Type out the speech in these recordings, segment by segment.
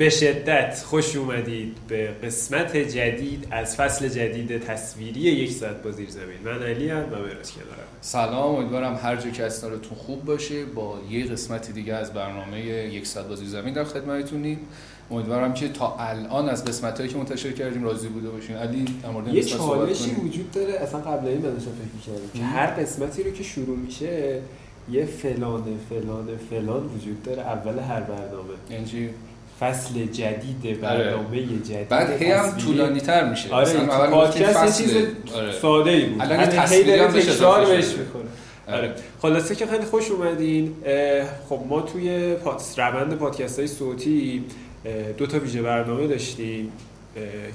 به شدت خوش اومدید به قسمت جدید از فصل جدید تصویری یک ساعت با زیر زمین. من علی هم و مراز کنارم. سلام امیدوارم هر جا که هستارتون خوب باشه. با یه قسمت دیگه از برنامه یک ساعت با زیر زمین در خدمتتونیم امیدوارم که تا الان از قسمت هایی که منتشر کردیم راضی بوده باشین. علی در مورد یه چالشی وجود داره. اصلا قبل این من فکر می‌کردم که هر قسمتی رو که شروع میشه یه فلان فلان فلان وجود داره. اول هر برنامه. یعنی فصل جدید برنامه جدید بعد هی هم طولانی تر میشه. آره اول پادکست یه چیز آره. ساده ای بود. الان تصویری داره هم بهش تکرار. می‌کنه. آره. آره. خلاصه که خیلی خوش اومدین. خب ما توی پاد... روند پادکست های صوتی دو تا ویژه برنامه داشتیم.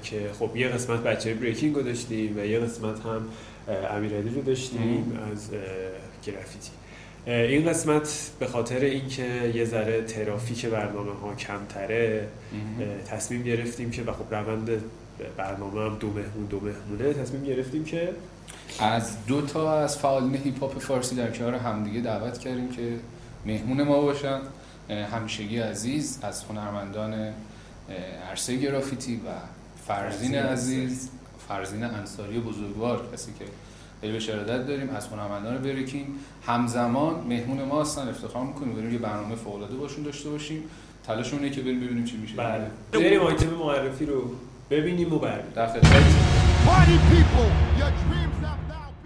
که خب یه قسمت بچه بریکینگ رو داشتیم و یه قسمت هم امیرعلی رو داشتیم از گرافیتی. این قسمت به خاطر اینکه یه ذره ترافیک برنامه ها کمتره تصمیم گرفتیم که و خب روند برنامه هم دو مهمون دو مهمونه. تصمیم گرفتیم که از دو تا از فعالین هیپ هاپ فارسی در کنار همدیگه دعوت کردیم که مهمون ما باشن. همیشگی عزیز از هنرمندان عرصه گرافیتی و فرزین فرزین عزیز. فرزین انصاری بزرگوار کسی که خیلی بهش ارادت داریم از هنرمندان breaking. همزمان مهمون ما هستن افتخار می‌کنیم بریم یه برنامه فوق العاده باشون داشته باشیم. تلاش اینه که بریم ببینیم چی میشه. بله. بریم آیتم معرفی رو ببینیم و بریم. در.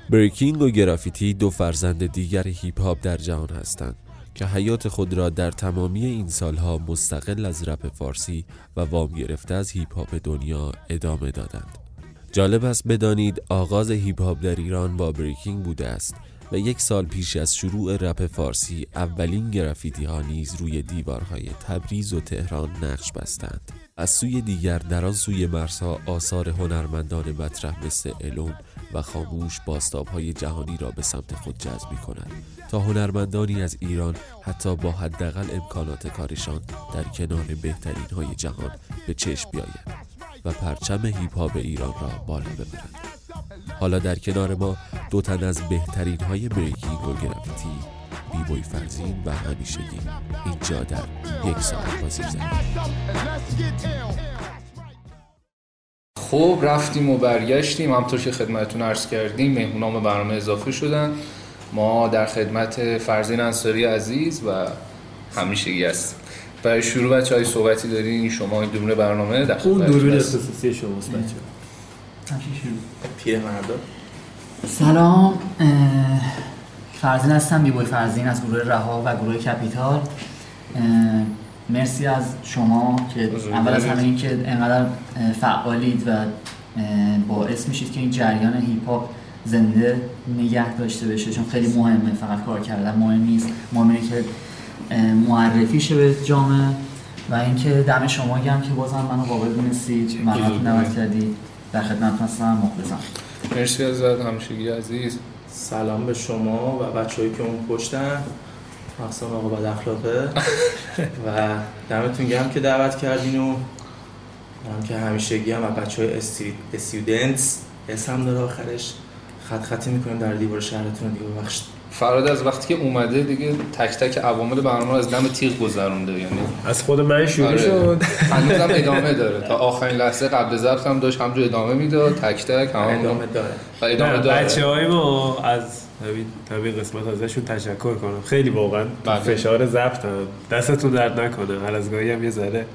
breaking و گرافیتی دو فرزند دیگر هیپ هاپ در جهان هستند که حیات خود را در تمامی این سالها مستقل از رپ فارسی و وام گرفته از هیپ هاپ دنیا ادامه دادند. جالب است بدانید آغاز هیپ هاپ در ایران با breaking بوده است و یک سال پیش از شروع رپ فارسی اولین گرافیتی ها نیز روی دیوارهای تبریز و تهران نقش بستند. از سوی دیگر در آن سوی مرزها آثار هنرمندان مطرح مثل الون و خاموش بازتابهای جهانی را به سمت خود جذب می کند تا هنرمندانی از ایران حتی با حداقل امکانات کارشان در کنار بهترین های جهان به چشم بیاید و پرچم هیپ هاپ ایران را بالا ببرند حالا در کنار ما دو تن از بهترین های بریکینگ و گرافیتی بیبوی فرزین و همیشگی اینجا در یک ساعت با زیر زمین. And let's get ill. خب رفتیم و برگشتیم همطور که خدمتتون عرض کردیم مهمونام برنامه اضافه شدن ما در خدمت فرزین انصاری عزیز و همیشگی هستیم برای شروع بچه های صحبتی دارین شما این دورونه برنامه در اون دوربین. اختصاصی شماست بچه پیرمردا سلام. اه، فرزین هستم بیبوی فرزین از گروه رها و گروه کپیتال. مرسی از شما که بزرگ اول از. همه این که انقدر فعالید و باعث میشید که این جریان هیپ هاپ زنده نگه داشته بشه چون خیلی مهمه فقط کار کردن مهم نیست. مهم که اه، معرفی شه به جامعه و اینکه دم شما گم که بازم منو قابل دونستید ممنون دعوت کردید در خدمتتون هستم مخلصم. مرسی از همیشگی عزیز. سلام به شما و بچه‌هایی که اون پشتن. مخصوصا آقا بد اخلاقه. و دمتون گرم که دعوت کردین و هم که همیشگی هم و بچه های استودنتس. اسم داره آخرش. خط خطی می‌کنیم در دیوار شهرتون رو دیگه ببخشید. فراد از وقتی که اومده دیگه تک تک عوامل برنامه از دم تیغ گذرونده یعنی از خود من شروع آره. شد. هنوزم ادامه داره. تا آخرین لحظه قبل ضبط هم داشت همجور ادامه می‌داد تک تک هم ادامه داره. و ادامه داره. بچه های ما از همین همین قسمت ازشون تشکر کنم. خیلی واقعا بله. فشار ضبط هم. دستتون درد نکنه. هر از گاهی هم یه ذره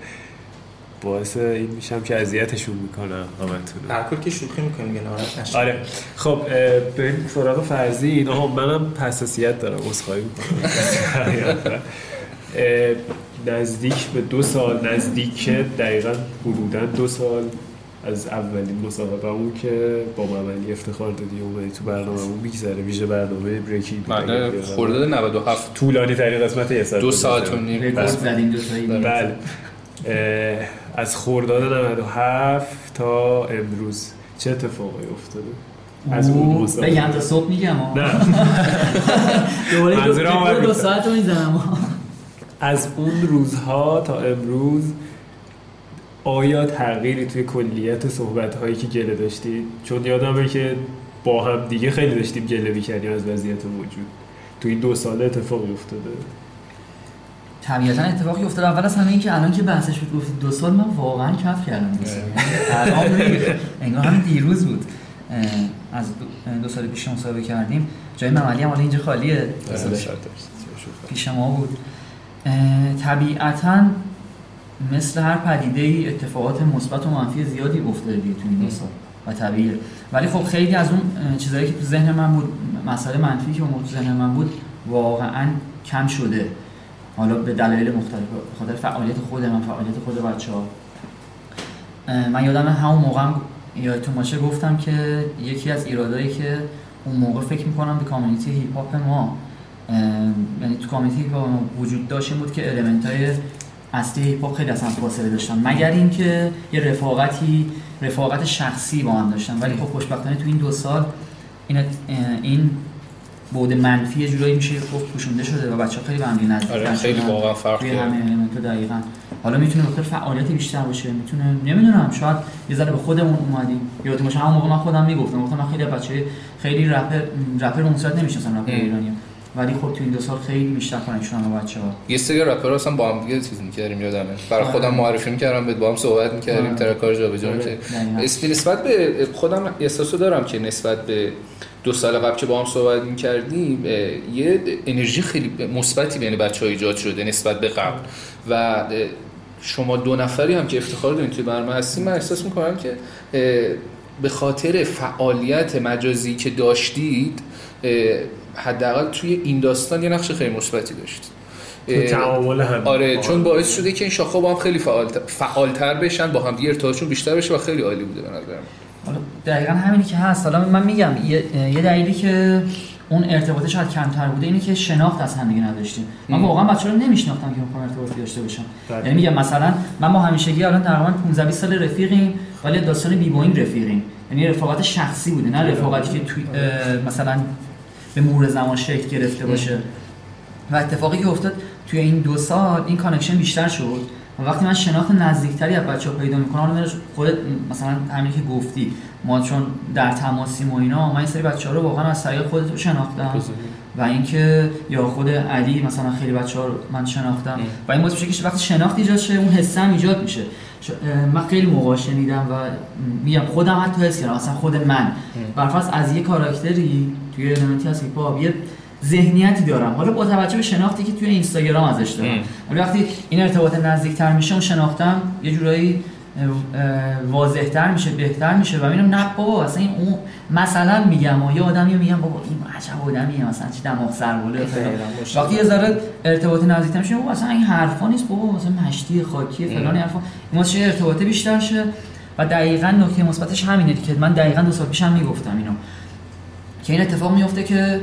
باعث این میشم که اذیتشون می‌کنم همتون در کل که شوخی می‌کنیم دیگه ناراحت آره. خب بریم سراغ فرزین آها منم حساسیت دارم عذرخواهی می‌کنم. نزدیک به دو سال نزدیک دقیقا حدودا دو سال از اولین مصاحبهمون که با مملی افتخار دادی اومدی تو برنامهمون میگذره ویژه برنامه بریکی بود بله خورده 97 طولانی ترین قسمت یه ساعت دو. ساعت و نیم. رکورد زدیم دو تایی بله. از خورداد 97 تا امروز. چه اتفاقی افتاده؟ از اون مصاحبه بگم تا صبح میگم. نه. دوباره دو-. ساعت رو می‌زنم. از اون روزها تا امروز آیا تغییری توی کلیت صحبت هایی که گله داشتید؟ چون یادمه که با هم دیگه خیلی داشتیم گله می‌کردیم از وضعیت موجود تو این دو ساله اتفاقی افتاده. طبیعتا اتفاقی افتاد اول از همه این که الان که بحثش بود گفتید دو سال من واقعا کف کردم. دو سال الان ریخت. انگار همین دیروز بود. از دو, سال پیش مصاحبه کردیم. جای مملی هم اینجا خالیه. سال پیش. ما بود. طبیعتا مثل هر پدیده ای اتفاقات مثبت و منفی زیادی افتاده دیگه تو این دو سال و طبیعیه. ولی خب خیلی از اون چیزایی که تو ذهن من بود مسئله منفی که اون تو ذهن من بود واقعا کم شده. حالا به دلایل مختلف خاطر فعالیت خود من فعالیت خود بچه ها. من یادم همون موقع هم یادتون باشه گفتم که یکی از ایرادایی که اون موقع فکر می‌کنم به community هیپ هاپ ما یعنی تو community هیپ هاپ وجود داشت این بود که element های اصلی هیپ هاپ خیلی هم فاصله داشتن. مگر اینکه یه رفاقتی رفاقت شخصی با هم داشتن. ولی خب خوشبختانه تو این دو سال این این بعد منفی یه جورایی میشه گفت پوشونده شده و بچه‌ها خیلی به هم نزدیک‌تر آره خیلی. واقعا فرق کرد همه element دقیقا حالا می‌تونه بخاطر فعالیت بیشتر باشه می‌تونه نمی‌دونم شاید یه ذره به خودمون اومدیم یادتون باشه همون موقع من خودم می‌گفتم گفتم من خیلی بچه خیلی رپر رپر اون صورت نمی‌شناسم رپر. ایرانی ولی خب تو این دو سال خیلی بیشتر connection شدم با بچه‌ها. یه سری رپرها اصلا با هم دیگه چیز می‌کردیم یادمه. برای خودم معرفی می‌کردم با هم صحبت می‌کردیم آره. track ها رو جابجا آره، می‌کردیم. دقیقاً. اسم نسبت به خودم احساسو دارم که نسبت به دو سال قبل که با هم صحبت می‌کردیم یه انرژی خیلی مثبتی بین بچه‌ها ایجاد شده نسبت به قبل. و شما دو نفری هم که افتخار دارین توی برنامه هستیم من احساس می‌کنم که به خاطر فعالیت مجازی که داشتید حداقل توی این داستان یه نقش خیلی مثبتی اه، تعامل هم آره چون باعث شده که این شاخه با هم خیلی فعال فعالتر بشن با هم دیگه ارتباطشون بیشتر بشه و خیلی عالی بوده به نظر من. حالا دقیقا همینی که هست. حالا من میگم یه, دلیلی که اون ارتباط شاید کمتر بوده اینه که شناخت از هم دیگه نداشتیم. من. واقعا بچه‌ها رو نمیشناختم که بخوام ارتباطی داشته باشم بله. یعنی میگم مثلا من با همیشگی الان تقریبا 15 20 سال رفیقیم ولی داستان b-boying رفیقیم. یعنی رفاقت شخصی بوده نه رفاقتی که توی مثلا به مرور زمان شکل گرفته باشه. و اتفاقی که افتاد توی این دو سال این connection بیشتر شد. و وقتی من شناخت نزدیکتری از بچه‌ها پیدا می‌کنم حالا خودت مثلا همین که گفتی ما چون در تماسیم و اینا من این سری بچه‌ها رو واقعا از طریق خودت رو شناختم. و اینکه یا خود علی مثلا خیلی بچه‌ها رو من شناختم. و این باعث میشه که وقتی شناخت ایجاد شه اون حس هم ایجاد میشه. من خیلی موقع شنیدم و میگم خودم حتی حس کردم اصلا خود من. برفرض از یه کاراکتری توی المنتی از هیپ یه ذهنیتی دارم. حالا با توجه به شناختی که توی اینستاگرام ازش دارم. ولی وقتی این ارتباط نزدیکتر میشه اون شناختم یه جورایی واضحتر میشه بهتر میشه و می‌بینم نه بابا اصلا این اون مثلا میگم و یه آدمی میگم بابا این عجب آدمیه مثلا چی دماغ فلان. وقتی یه ذره ارتباط نزدیکتر میشه بابا اصلا این حرفا نیست بابا مثلا مشتی خاکی فلان حرفا. این واسه ارتباط بیشتر شه و دقیقا نکته مثبتش همینه که من دقیقا دو سال پیشم می‌گفتم اینو. که این اتفاق میفته که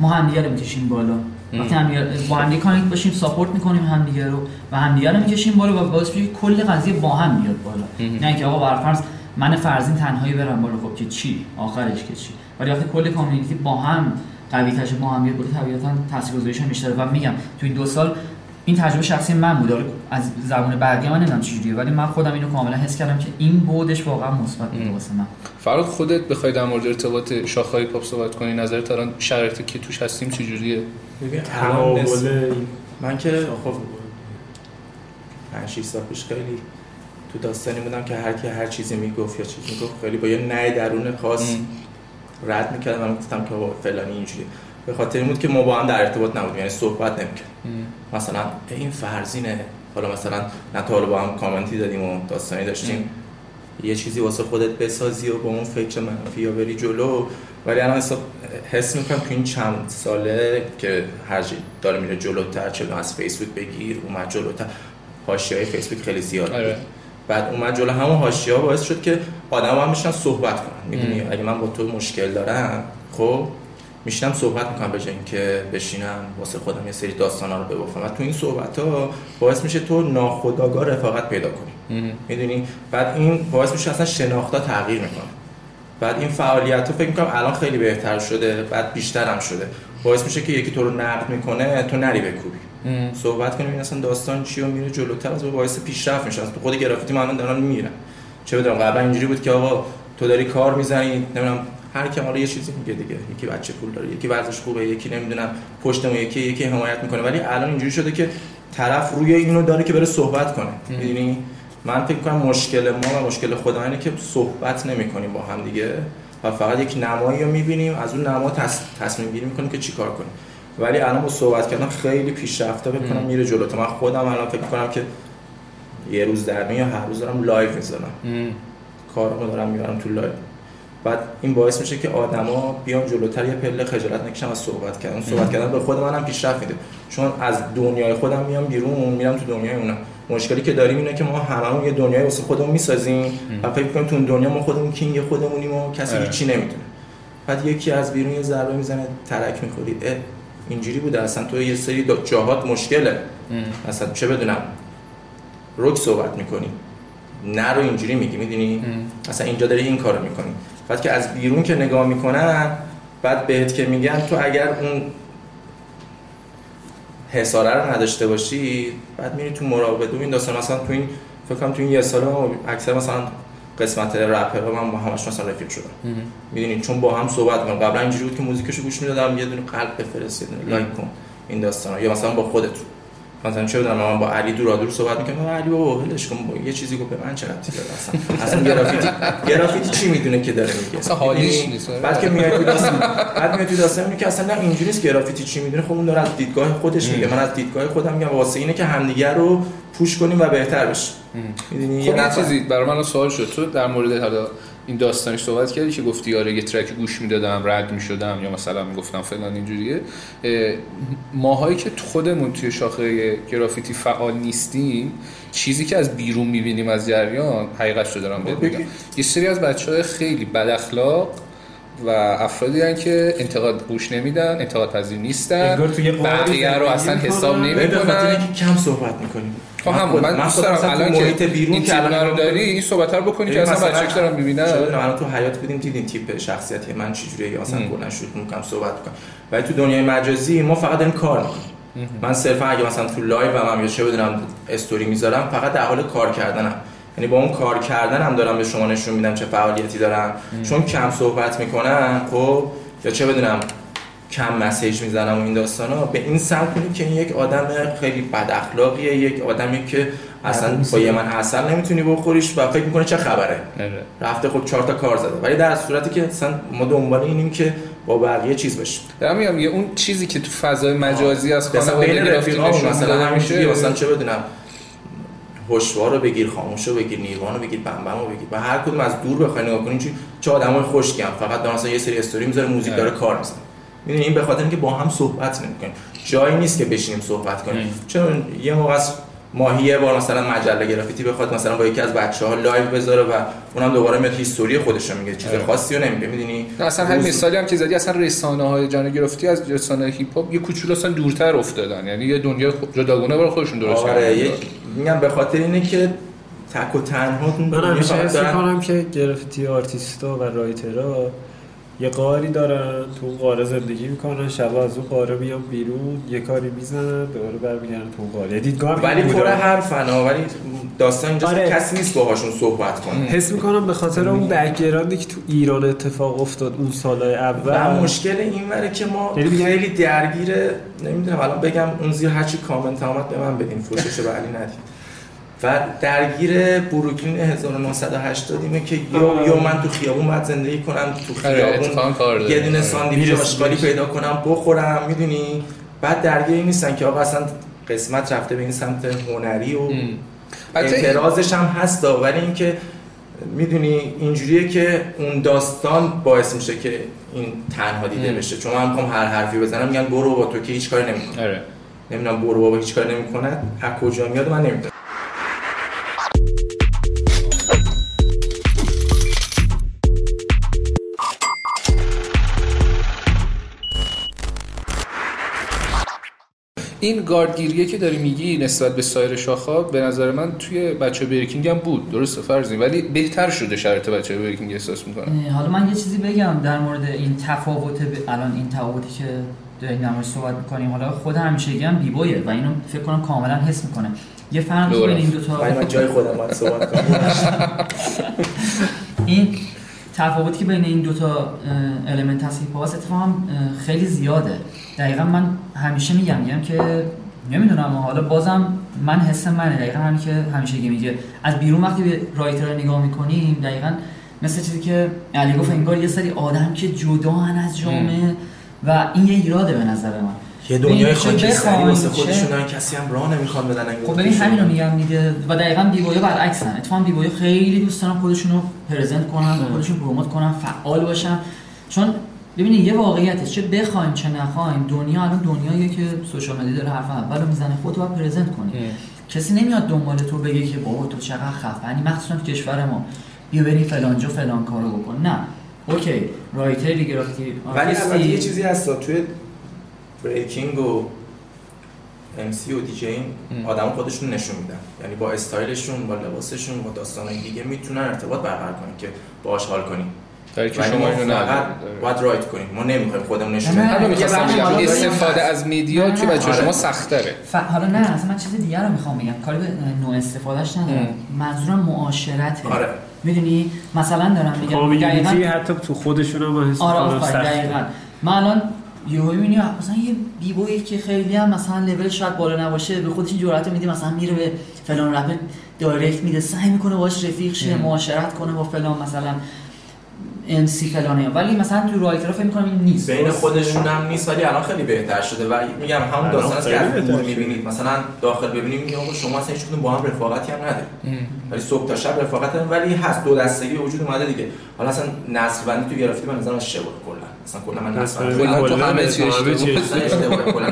ما همدیگه رو می‌کشیم بالا. وقتی همدیگه با همدیگه connect باشیم support می‌کنیم همدیگه رو و همدیگه رو می‌کشیم بالا و باعث میشه کل قضیه با هم بیاد بالا. نه اینکه آقا برفرض من فرضین تنهایی برم بالا خب که چی؟ آخرش که چی؟ ولی وقتی کل community با هم قوی‌تر شه با هم بیاد بالا طبیعتا تاثیرگذاریش هم بیشتره. و میگم تو این دو سال این تجربه شخصی من بود. از زبون بقیه من نمی‌دونم چجوریه ولی من خودم اینو کاملا حس کردم که این بعدش واقعا مثبت بود واسه من. فراد خودت بخوای در مورد ارتباط شاخه‌های پاپ صحبت کنی نظرت الان شرایطی که توش هستیم چجوریه؟ ببین تعامل من که خب 5 6 سال پیش خیلی تو داستانی بودم که هر کی هر چیزی می‌گفت یا چیزی می‌گفت خیلی با یه نه درون خاص رد می‌کردم و گفتم که فلانی اینجوری به خاطر این بود که ما با هم در ارتباط نبودیم یعنی صحبت نمی‌کردیم مثلا این فرزینه حالا مثلا نه تا حالا با هم کامنتی دادیم و داستانی داشتیم. یه چیزی واسه خودت بسازی و با اون فکر منفی یا بری جلو. ولی الان حس می‌کنم تو این چند ساله که هر داره میره جلوتر چه از فیسبوک بگیر اومد جلوتر. حاشیه های فیسبوک خیلی زیاد. آره. بعد اومد جلو همون حاشیه ها باعث شد که آدم هم میشن صحبت کنن. می‌دونی؟ اگه من با تو مشکل دارم خب میشینم صحبت می‌کنم به اینکه بشینم واسه خودم یه سری داستانا رو ببافم. و تو این صحبت ها باعث میشه تو ناخودآگاه رفاقت پیدا کنی. می‌دونی؟ بعد این باعث میشه اصلا شناختا تغییر می‌کنه. بعد این فعالیت رو فکر می‌کنم الان خیلی بهتر شده بعد بیشتر هم شده. باعث میشه که یکی تو رو نقد می‌کنه تو نری بکوبی صحبت کنیم این اصلا داستان چی و میره جلوتر از باعث پیشرفت میشه. تو خود گرافیتی من الان دارن میرن چه بدونم قبلا اینجوری بود که آقا تو داری کار می‌زنی نمی‌دونم هر کی حالا یه چیزی میگه دیگه. یکی بچه پول داره یکی ورزش خوبه یکی نمی‌دونم پشتمون یکی یکی حمایت می‌کنه. ولی الان اینجوری شده که طرف روی اینو داره که بره صحبت کنه. می‌دونی؟ من فکر کنم مشکل ما و مشکل خودم اینه که صحبت نمی‌کنیم با هم دیگه. و فقط یک نمایی رو می‌بینیم از اون نما تص... تصمیم گیری می‌کنیم که چیکار کنیم. ولی الان با صحبت کردن خیلی پیشرفته فکر کنم میره جلو. من خودم الان فکر کنم که یه روز در میاد هر روز دارم live می‌ذارم کارمو دارم می‌برم تو live. بعد این باعث میشه که آدما بیان جلوتر یه پله خجالت نکشن از صحبت کردن. صحبت کردن به خود منم پیشرفت میده. چون از دنیای خودم میام بیرون میرم تو دنیای اونم مشکلی که داریم اینه که ما هممون یه دنیای واسه خودمون می‌سازیم و فکر کنیم تو دنیا ما خودمون کینگ خودمونیم و کسی آره. هیچی نمی‌دونه. بعد یکی از بیرون یه ضربه می‌زنه ترک می‌خوری. اینجوری بوده. اصلا تو یه سری جاهات مشکله. اصلا چه بدونم. رک صحبت می‌کنی. نه رو اینجوری میگی می‌دونی؟ اصلا اینجا داری این کارو می‌کنی. بعد که از بیرون که نگاه می‌کنن بعد بهت که میگن تو اگر اون حساره رو نداشته باشی بعد میری تو مراقبه. و این داستان مثلا تو این فکر کنم تو این یه سال اکثر مثلا قسمت رپرها من با همش مثلا رفیق شدم. می‌دونی؟ چون با هم صحبت می‌کنم. قبلا اینجوری بود که موزیکشو گوش می‌دادم یه دونه قلب بفرست یه دونه لایک کن. این داستانا یا مثلا با خودت مثلا چه بدونم من با علی دورا دور صحبت می‌کنم علی بابا ولش کن با یه چیزی گفت به من چه ربطی داره اصلا اصلا گرافیتی گرافیتی چی می‌دونه که داره میگه؟ اصلا حالیش می‌دونی؟ نیست، آره. بعد که میاد تو داستان بعد میاد تو داستان میگه که اصلا نه اینجوری نیست گرافیتی چی می‌دونه. خب اون داره از دیدگاه خودش میگه. من از دیدگاه خودم میگم واسه اینه که همدیگه رو پوش کنیم و بهتر بشیم. می‌دونی؟ خب یه چیزی برای من سوال شد. تو در مورد حالا این داستانش صحبت کردی که گفتی آره یه ترک گوش می‌دادم رد می‌شدم یا مثلا می‌گفتم فلان اینجوریه اه، ماهایی که خودمون توی شاخه گرافیتی فعال نیستیم چیزی که از بیرون می‌بینیم از جریان حقیقت رو دارم بگی. میگم یه سری از بچه های خیلی بد اخلاق و افرادی هن که انتقاد گوش نمیدن انتقاد پذیر نیستن. انگار توی قالبی بقیه رو اصلا. حساب به خاطر نمی‌کنن اینکه کم صحبت می‌کنیم خب همون من دوست دارم الان که بیرون این که الان تیپ رو داری این صحبت رو بکنی که اصلا بچه‌ها دارن می‌بینن. چه بدونم الان تو حیات بودیم دیدین تیپ شخصیتی من چجوریه ام. بلند شد می‌کنم صحبت می‌کنم ولی تو دنیای مجازی ما فقط داریم کار می‌کنیم. من صرفا اگه مثلا تو live هم یا چه بدونم استوری می‌ذارم فقط در حال کار کردنم. یعنی با اون کار کردنم دارم به شما نشون میدم چه فعالیتی دارم چون کم صحبت می‌کنم خب یا چه بدونم کم message می‌زنم و این داستانا به این سمت کنید که این یک آدم خیلی بد اخلاقیه یک آدمی که اصلا با یه من عسل نمی‌تونی بخوریش و فکر می‌کنه چه خبره. آره. رفته خب چهار تا کار زده. ولی در صورتی که اصلا ما دنبال اینیم که با بقیه چیز بشیم. دارم میگم یه اون چیزی که تو فضای مجازی از خانواده نشون مثلا داده همینجوری میشه؟ مثلا چه بدونم هوشوار رو بگیر خاموش رو بگیر نیروان رو بگیر بمبم رو بگیر. و هر کدوم از دور بخوای نگاه کنی چه- چه آدمای خوشگم فقط دارن یه سری استوری می‌ذاره موزیک داره کار می‌زنه. می‌دونی این به خاطر اینکه با هم صحبت نمی‌کنیم. جایی نیست که بشینیم صحبت کنیم. چون یه موقع از ماهی یه بار مثلا مجله گرافیتی بخواد مثلا با یکی از بچه ها لایو بذاره و اونم دوباره میاد history خودش رو میگه چیز آره. خاصی رو نمیگه می‌دونی نه اصلا همین مثالی هم که زدی اصلا رسانه های گرافیتی از رسانه هیپ هاپ یه کوچولو اصلا دورتر افتادن یعنی یه دنیا جداگونه برای خودشون درست آره کردن. یک میگم به خاطر اینه که تک و تنها اون من همیشه حس می‌کنم که graffiti artist ا و writer ها یه قاره‌ای دارن تو اون قاره زندگی می‌کنن شب از اون قاره میان بیرون یه کاری می‌زنن دوباره برمیگردن تو اون قاره. دیدگاه ولی پر. حرفن ولی داستان اینجاست آره. کسی نیست باهاشون صحبت کنه. حس می‌کنم به خاطر اون بکگراندی که تو ایران اتفاق افتاد اون سالهای و اول مشکل این وره که ما یعنی خیلی درگیر نمی‌دونم الان بگم اون زیر هرچی کامنت آمد به من بدین فروشش به علی ندید. و درگیر بروکلین 1980 که یا یا من تو خیابون باید زندگی کنم تو آره، خیابون. یه دونه آره. ساندویچ آشغالی. پیدا کنم بخورم می‌دونی؟ بعد درگیر این نیستن که آقا اصلا قسمت رفته به این سمت هنری و اعتراضش هم هست ولی اینکه می‌دونی اینجوریه که اون داستان باعث میشه که این تنها دیده ام. بشه. چون من می‌خوام هر حرفی بزنم میگن برو با تو که هیچ کاری نمی‌کنه. آره. نمی‌دونم برو بابا هیچ کاری نمی‌کنه. از کجا میاد من نمی‌دونم. این گاردگیریه که داری میگی نسبت به سایر شاخها به نظر من توی بچه بریکینگ هم بود. درسته فرضی ولی بهتر شده شرط بچه بریکینگ احساس می‌کنم. حالا من یه چیزی بگم در مورد این تفاوت ب- الان این تفاوتی که داریم در موردش صحبت می‌کنیم. حالا خود همیشگی هم بیبویه و اینو فکر کنم کاملا حس می‌کنه. یه فرقی دوباره. بین این دو تا من جای خودم باید صحبت کنم. این تفاوتی که بین این دوتا element هست هیپ هاپ هست اتفاقا خیلی زیاده. دقیقا من همیشه میگم میگم که نمی‌دونم حالا بازم من حس منه دقیقا همین که همیشه میگه. از بیرون وقتی به writer نگاه می‌کنیم دقیقا مثل چیزی که علی گفت انگار یه سری آدم که جدان از جامعه و این یه ایراده به نظر من. یه دنیای خاکستری واسه خودشون کسی هم راه نمی‌خوان بدن خب ببین. همین رو میگم دیگه. و دقیقا b-boy ا برعکسن. اتفاقا b-boy ا خیلی دوست دارن خودشون رو present کنن خودشون promote کنن فعال باشن. چون ببینید یه واقعیته چه بخوایم چه نخوایم دنیا الان دنیاییه که social media داره حرف اول رو می‌زنه خودت باید present کنی. کسی نمیاد دنبال تو بگه که بابا تو چقدر خفنی مخصوصا تو کشور ما. بیا بریم فلان جا فلان کارو بکن. نه. OK. writer ی گرافیتی ولی. البته یه چیزی هست توی breaking و MC و دیجی آدم خودشون نشون میدن. یعنی با استایلشون با لباسشون با داستانهای دیگه می‌تونن ارتباط برقرار کنن که باهاش حال کنیم که ولی شما ما اینو فقط. باید رایت کنیم. ما نمی‌خوایم خودمون نشون بدیم. استفاده از میدیا نه. بچه. شما سخت‌تره. ف... حالا نه اصلا من چیز دیگر رو می‌خوام بگم. کاری به نوع استفادهش ندارم. منظورم معاشرته. آره. می‌دونی؟ مثلا دارم میگم کامیونیتی دقیقاً حتی تو خودشون هم حس آره. دقیقاً. من الان یهو می‌بینی مثلا یه بیبویی که خیلی هم مثلا لول شاید بالا نباشه به خودش جرأت میده مثلا میره به فلان رپر دایرکت میده سعی می‌کنه باهاش رفیق شه معاشرت کنه با فلان مثلا ام سی فلانه. ولی مثلا تو رایترها فکر می‌کنم این نیست. بین خودشون هم نیست ولی الان خیلی بهتر شده. و میگم همون الان داستان است که از. می‌بینید. مثلا داخل ببینیم آقا شما اصلا هیچ با هم رفاقتی هم ندارید. ولی صبح تا شب رفاقت دارن ولی هست دو دستگی وجود اومده دیگه. حالا اصلا نسل بندی تو گرفتی به نظرم اشتباه کلا. اصلا کلا من بندی کلا تو همه چی اشتباه کلا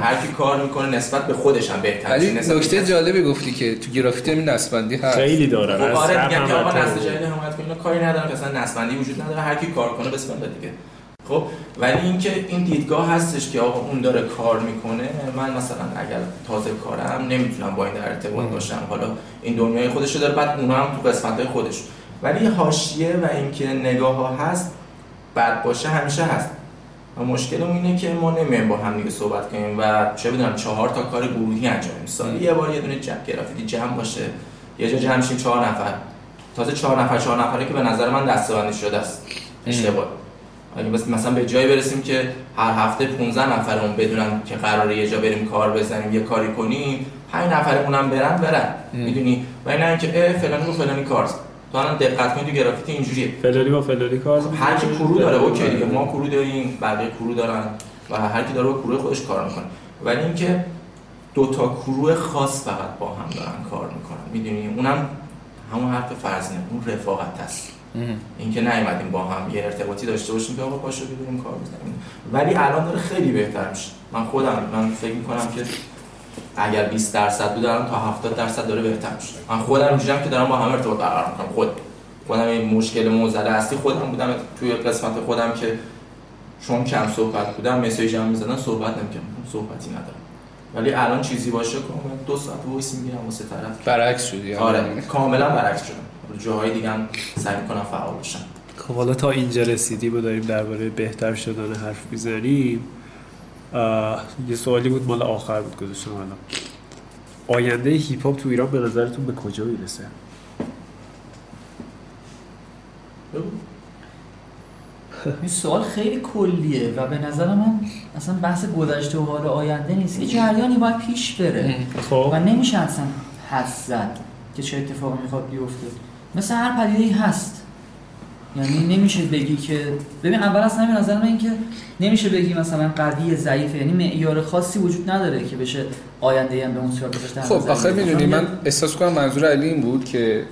هر کی کار می‌کنه نسبت به خودش هم بهتر ولی نکته جالبی گفتی که تو گرافیتی همین نسبندی هست. خیلی داره. خب آره میگم هم که آقا. نسل جدید حمایت کنه کاری ندارم که اصلا نسبندی وجود نداره. هر کی کار کنه بسم الله دیگه. خب ولی اینکه این دیدگاه هستش که آقا اون داره کار می‌کنه من مثلا اگر تازه کارم نمی‌تونم با این در ارتباط باشم. حالا این دنیای خودشو داره بعد اونا هم تو قسمت های خودش. ولی حاشیه و اینکه نگاه ها هست بد باشه همیشه هست. و مشکلمون اینه که ما نمیایم با هم دیگه صحبت کنیم و چه بدونم چهار تا کار گروهی انجام بدیم سالی یه بار یه دونه جمع گرافیتی جمع باشه. یه جا جمع شیم چهار نفر. تازه چهار نفر چهار نفره که به نظر من دسته‌بندی شده است. اشتباه. اگه بس مثلا به جایی برسیم که هر هفته 15 نفرمون بدونن که قراره یه جا بریم کار بزنیم یه کاری کنیم 5 نفرمون هم برن. برن می‌دونی؟ و نه اینکه فلانی رو فلانی کار. تو الان دقت کنید تو گرافیتی اینجوریه. فلانی با فلانی کار هر کی کرو داره اوکی دیگه ما کرو داریم بقیه کرو دارن و هر کی داره با کرو خودش کار می‌کنه. ولی اینکه دو تا کرو خاص فقط با هم دارن کار می‌کنن می‌دونی؟ اونم همون حرف فرضینه اون رفاقت هست اینکه نیومدیم با هم یه ارتباطی داشته باشیم که آقا پاشو بریم کار بزنیم ولی الان داره خیلی بهتر میشه. من خودم من فکر می‌کنم که اگر 20 درصد بود الان تا 70 درصد داره بهتر میشه. من خودم اینجوریام که دارم با هم ارتباط برقرار می‌کنم. خود خودم این مشکل موزله اصلی خودم بودم. توی قسمت خودم که چون کم صحبت بودم مسیج هم می‌زدن صحبت نمی‌کنم صحبتی ندارم. ولی الان چیزی باشه که من دو ساعت وایس می‌گیرم واسه طرف. برعکس شدی آره کاملا برعکس شدم جاهای دیگه هم سعی می‌کنم فعال باشم. خب حالا تا اینجا رسیدیم و داریم درباره بهتر شدن حرف می‌زنیم. یه سوالی بود مال آخر بود گذاشتم الان. آینده هیپ هاپ تو ایران به نظرتون به کجا می‌رسه؟ این سوال خیلی کلیه و به نظر من اصلا بحث گذشته و حال آینده نیست. یه جریانی باید پیش بره. خب. و نمیشه اصلا حس زد که چه اتفاقی می‌خواد بیفته. مثل هر پدیده هست. یعنی نمیشه بگی که ببین اول اصلا به نظر من این که نمیشه بگی مثلا قوی ضعیفه. یعنی معیار خاصی وجود نداره که بشه آینده هم به اون صورت در خب آخه. می‌دونی چون من احساس کنم منظور علی این بود که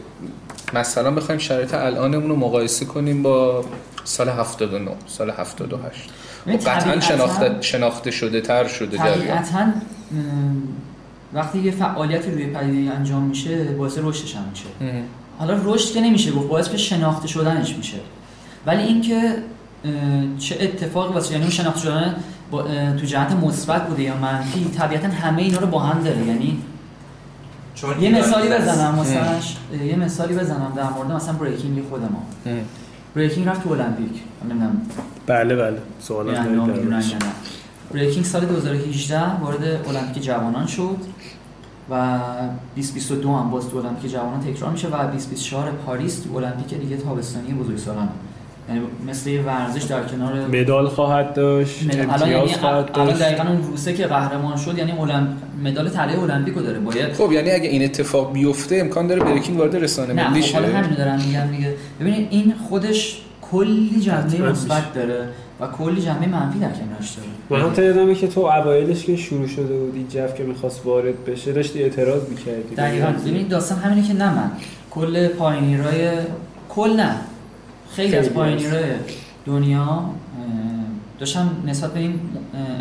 مثلا بخوایم شرایط الانمون رو مقایسه کنیم با سال 79 سال 78 ببین خب قطعا شناخته, شناخته شده تر شده طبیعتا وقتی یه فعالیتی روی پدیده انجام میشه باعث رشدش هم میشه. حالا رشد که نمیشه گفت باعث به شناخته شدنش میشه. ولی اینکه چه اتفاقی واسه یعنی اون شناخته شدن تو جهت مثبت بوده یا منفی طبیعتا همه اینا رو با هم داره. یعنی چون یه مثالی. بزنم مثلاش یه مثالی بزنم در مورد مثلا بریکینگ خود ما بریکینگ رفت تو المپیک من نمی‌دونم. بله بله. نه. بریکینگ سال 2018 وارد المپیک جوانان شد. و 2022 هم باز تو المپیک جوانان تکرار میشه و 2024 پاریس تو المپیک دیگه تابستانی بزرگسالان. یعنی مثل یه ورزش در کنار مدال خواهد داشت مدال- الان امتیاز یعنی خواهد الان داشت. دقیقا اون روسه که قهرمان شد یعنی المپ- مدال طلای المپیکو داره باید خب یعنی اگه این اتفاق بیفته امکان داره بریکینگ وارد رسانه نه ملی خب حالا شه. همین دارم میگم دیگه. ببینید این خودش کلی جنبه مثبت داره و کلی جنبه منفی در کنارش داره. من حتی یادمه که تو اوایلش که شروع شده بودی جف که می‌خواست وارد بشه داشتی اعتراض می‌کردی. دقیقا. ببینید داستان همینه که نه من. کل پایینیرای کل نه. خیلی از پایینیرای دنیا اه، داشتن نسبت به این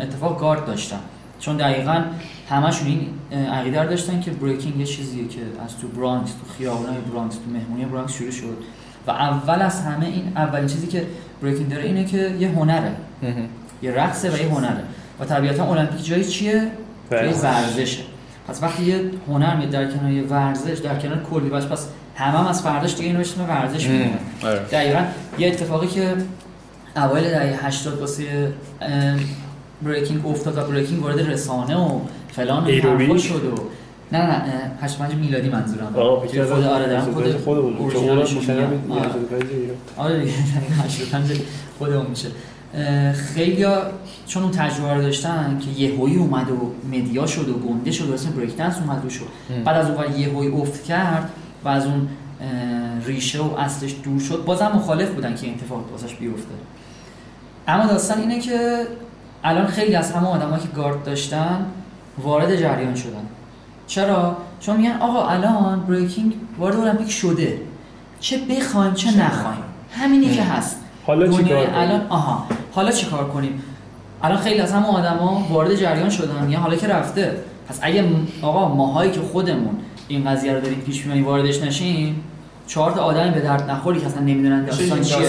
اتفاق گارد داشتن چون دقیقا همشون این عقیده داشتن که بریکینگ یه چیزیه که از تو برانکس تو خیابونای برانکس تو مهمونی برانکس شروع شد. و اول از همه این اولین چیزی که بریکینگ داره اینه که یه هنره. یه رقصه و یه هنره و طبیعتا المپیک جایی چیه جای ورزش. ورزشه پس وقتی یه هنر میاد در کنار یه ورزش در کنار کلی بس پس همه هم از فرداش دیگه اینو بهش اسم ورزش می‌دونن. آره. دقیقا یه اتفاقی که اوایل دهه 80 واسه بریکینگ افتاد و بریکینگ وارد رسانه و فلان و شد و نه نه اه، 85 میلادی منظورم. آه خود آره دارم خود خودمون اون آره. 85 ایران. آره دیگه دقیقاً 85 خودمون میشه. خیلی چون اون تجربه رو داشتن که یهویی اومد و مدیا شد و گنده شد و اسم بریک دنس اومد و شد. بعد از اون یهویی افت کرد و از اون ریشه و اصلش دور شد. بازم مخالف بودن که این اتفاق واسش بیفته. اما داستان اینه که الان خیلی از همه آدمایی که گارد داشتن وارد جریان شدن. چرا؟ چون میگن آقا الان بریکینگ وارد المپیک شده. چه بخوایم چه نخوایم. همینی که هست. حالا چی دنیای کار الان آها. حالا چی کار کنیم؟ الان خیلی از همه آدما وارد جریان شدن. میگن حالا که رفته. پس اگه آقا ماهایی که خودمون این قضیه رو داریم پیش می‌بریم واردش نشیم چهار تا آدم به درد نخوری که اصلا نمی‌دونن داستان چیه.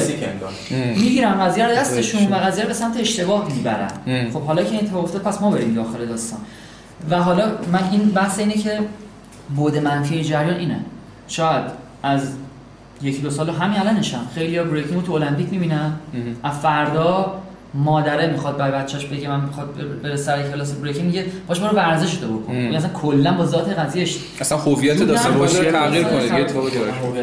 می‌گیرن قضیه رو دستشون و قضیه رو به سمت اشتباه می‌برن. خب حالا که این اتفاق افتاد پس ما بریم داخل داستان. و حالا من این بحث اینه که بود منفی جریان اینه شاید از یکی دو سال همین الانشم خیلی ها بریکینگ رو تو المپیک می‌بینن. از فردا مادره می‌خواد برای بچهش بگه من می‌خواد بره سر کلاس بریکینگ میگه باش برو ورزش رو بکن. یعنی اصلا کلا با ذات قضیهش اصلا هویت داستان. بازی رو تغییر کنه یه اتفاقی.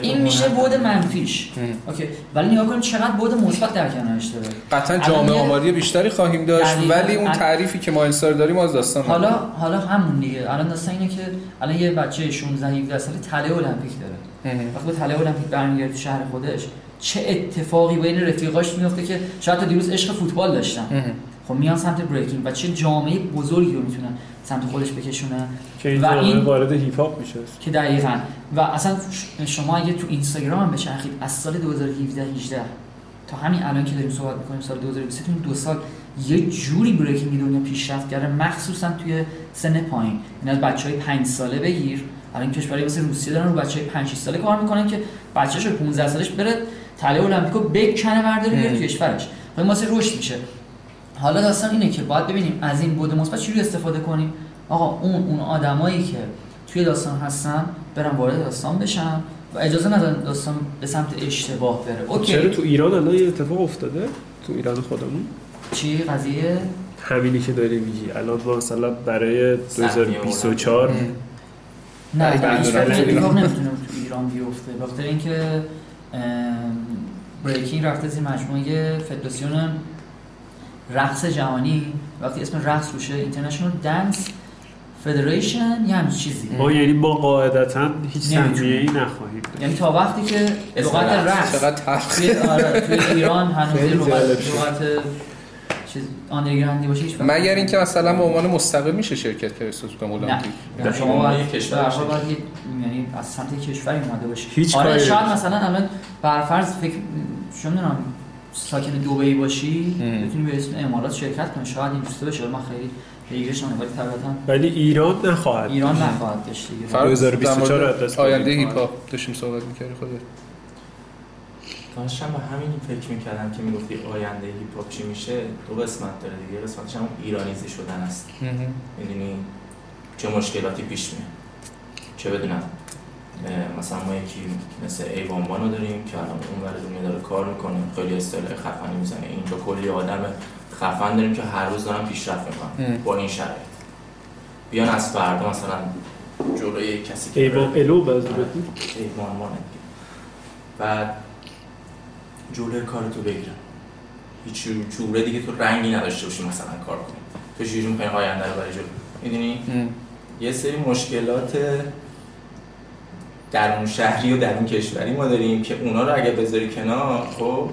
این میشه بود منفیش. اوکی ولی نگاه کنیم چقدر بود مثبت در کنارش داره قطعا جامعه آماری بیشتری خواهیم داشت. ولی اون تعریفی که ما انصار داریم از داستان حالا. حالا همون دیگه الان داستان اینه که الان یه بچه 16 17 ساله تله المپیک داره. وقتی به تله المپیک برمیگرده تو شهر خودش چه اتفاقی بین رفیقاش میفته که شاید تا دیروز عشق فوتبال داشتن. خب میان سمت بریکینگ و چه جامعه بزرگی رو می‌تونن سمت خودش بکشونن. این و این- وارد هیپ هاپ میشه. که دقیقا. و اصلا شما اگه تو اینستاگرام بچرخید از سال 2017 18 تا همین الان که داریم صحبت می‌کنیم سال 2023 تو این دو سال یه جوری بریکینگ دنیا پیشرفت کرده مخصوصا توی سن پایین. این از بچه های 5 ساله بگیر. الان کشوری مثل روسیه دارن رو بچه های 5 6 ساله کار می‌کنن که بچه‌ش رو 15 سالش بره تله المپیکو بکنه برداره بیاره ام. تو کشورش. این واسه رشد میشه. حالا داستان اینه که باید ببینیم از این بود مثبت چجوری استفاده کنیم. آقا اون اون آدمایی که توی داستان هستن برن وارد داستان بشن و اجازه ندن داستان به سمت اشتباه بره. اوکی. چرا تو ایران الان یه اتفاق افتاده؟ تو ایران خودمون؟ چی؟ قضیه؟ همینی که داری میگی. الان مثلا برای سهمیه 2024 مهم. نه نمی‌دونم. اتفاق نمی‌تونه تو ایران بیفته. به خاطر اینکه بریکینگ رفته زیر مجموعه فدراسیون رقص جهانی وقتی اسم رقص روشه اینترنشنال دنس فدریشن یه همچین چیزی ما یعنی ما قاعدتا هیچ. سهمیه ای نخواهیم. یعنی تا وقتی که لغت رقص. چقدر توی آره توی ایران هنوز لغت جالب شد. لغت چیز آندرگراندی باشه هیچ مگر اینکه مثلا به عنوان مستقل میشه شرکت کرد احساس کنم نه. المپیک نه، شما باید یک کشور باشه. یعنی از سمت کشوری اومده باشی هیچ آره شاید. مثلا الان برفرض فکر چه می‌دونم ساکن دبی باشی. بتونی به اسم امارات شرکت کنی. شاید این دوسته بشه من خیلی پیگیرش نمی‌دونم ولی طبیعتا ولی ایران نخواهد ایران نخواهد داشت دیگه. فرق 2024 در مورد دست آینده. هیپ هاپ داشتیم صحبت می‌کردی خودت داشتم به همین فکر می‌کردم که می‌گفتی آینده هیپ هاپ چی میشه؟ دو قسمت داره دیگه. قسمتش هم ایرانیزی شدن است. می‌دونی چه مشکلاتی پیش میاد؟ چه بدونم مثلا ما یکی مثل ایوان بانو داریم که الان اون ور دنیا داره کار می‌کنه خیلی استایل خفنی می‌زنه. اینجا کلی آدم خفن داریم که هر روز دارن پیشرفت می‌کنن. با این شرایط. بیان از فردا مثلا جلوی کسی که ایوان الو. بعد جلوی کارتو بگیرن هیچ جور- جوره دیگه تو رنگی نداشته باشی مثلا کار کنی. تو چجوری می‌خوای آینده رو برای جلو می‌دونی؟ یه سری مشکلات درون شهری و درون کشوری ما داریم که اونا رو اگه بذاری کنار خب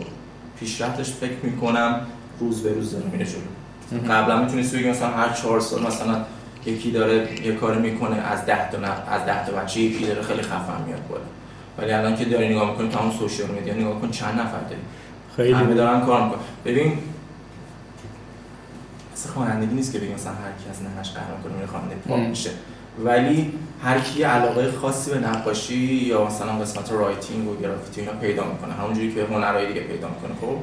پیشرفتش فکر می‌کنم روز به روز داره میره جلو. قبلا می‌تونستی بگی مثلا هر چهار سال مثلا یکی داره یه کاری می‌کنه از ده تا از ده تا بچه یکی داره خیلی خفن میاد بالا. ولی الان که داری نگاه می‌کنی همون social media نگاه کن چند نفر داری. همه خیلی دارن کار می‌کنن. ببین اصلا خوانندگی نیست که بگیم مثلا هر کی از ننه‌ش قهر می‌کنه میره خواننده پاپ. میشه ولی هر کی علاقه خاصی به نقاشی یا مثلا قسمت writing و گرافیتی اینا پیدا می‌کنه. همونجوری که هنرهای دیگه پیدا می‌کنه خب؟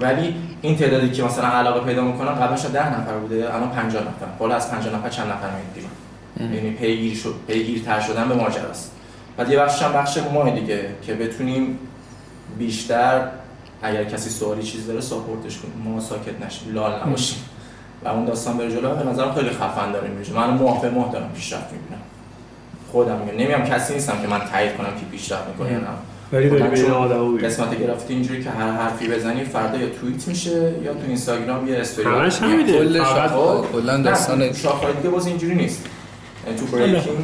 ولی این تعدادی که مثلا علاقه پیدا می‌کنن قبلش 10 نفر بوده الان 50 نفر. حالا از 50 نفر چند نفر میاد بیرون؟ یعنی پیگیر شد پیگیرتر شدن به ماجراست. بعد یه بخشش هم بخش ما دیگه که بتونیم بیشتر اگر کسی سوالی چیز داره ساپورتش کنیم. ما ساکت نشیم لال نباشیم. و اون داستان بره جلو. به نظرم خیلی خفن داره میره من ماه به ماه دارم پیشرفت می‌بینم. خودم میگم. نمیام کسی نیستم که من تایید کنم که پیشرفت می‌کنه یا نه. ولی داری قسمت گرافیتی اینجوری که هر حرفی بزنی فردا یا توییت میشه یا تو اینستاگرام یه استوری همش. همینه. کل شاخه کلا داستان شاخه‌های دیگه باز اینجوری نیست. تو بریکینگ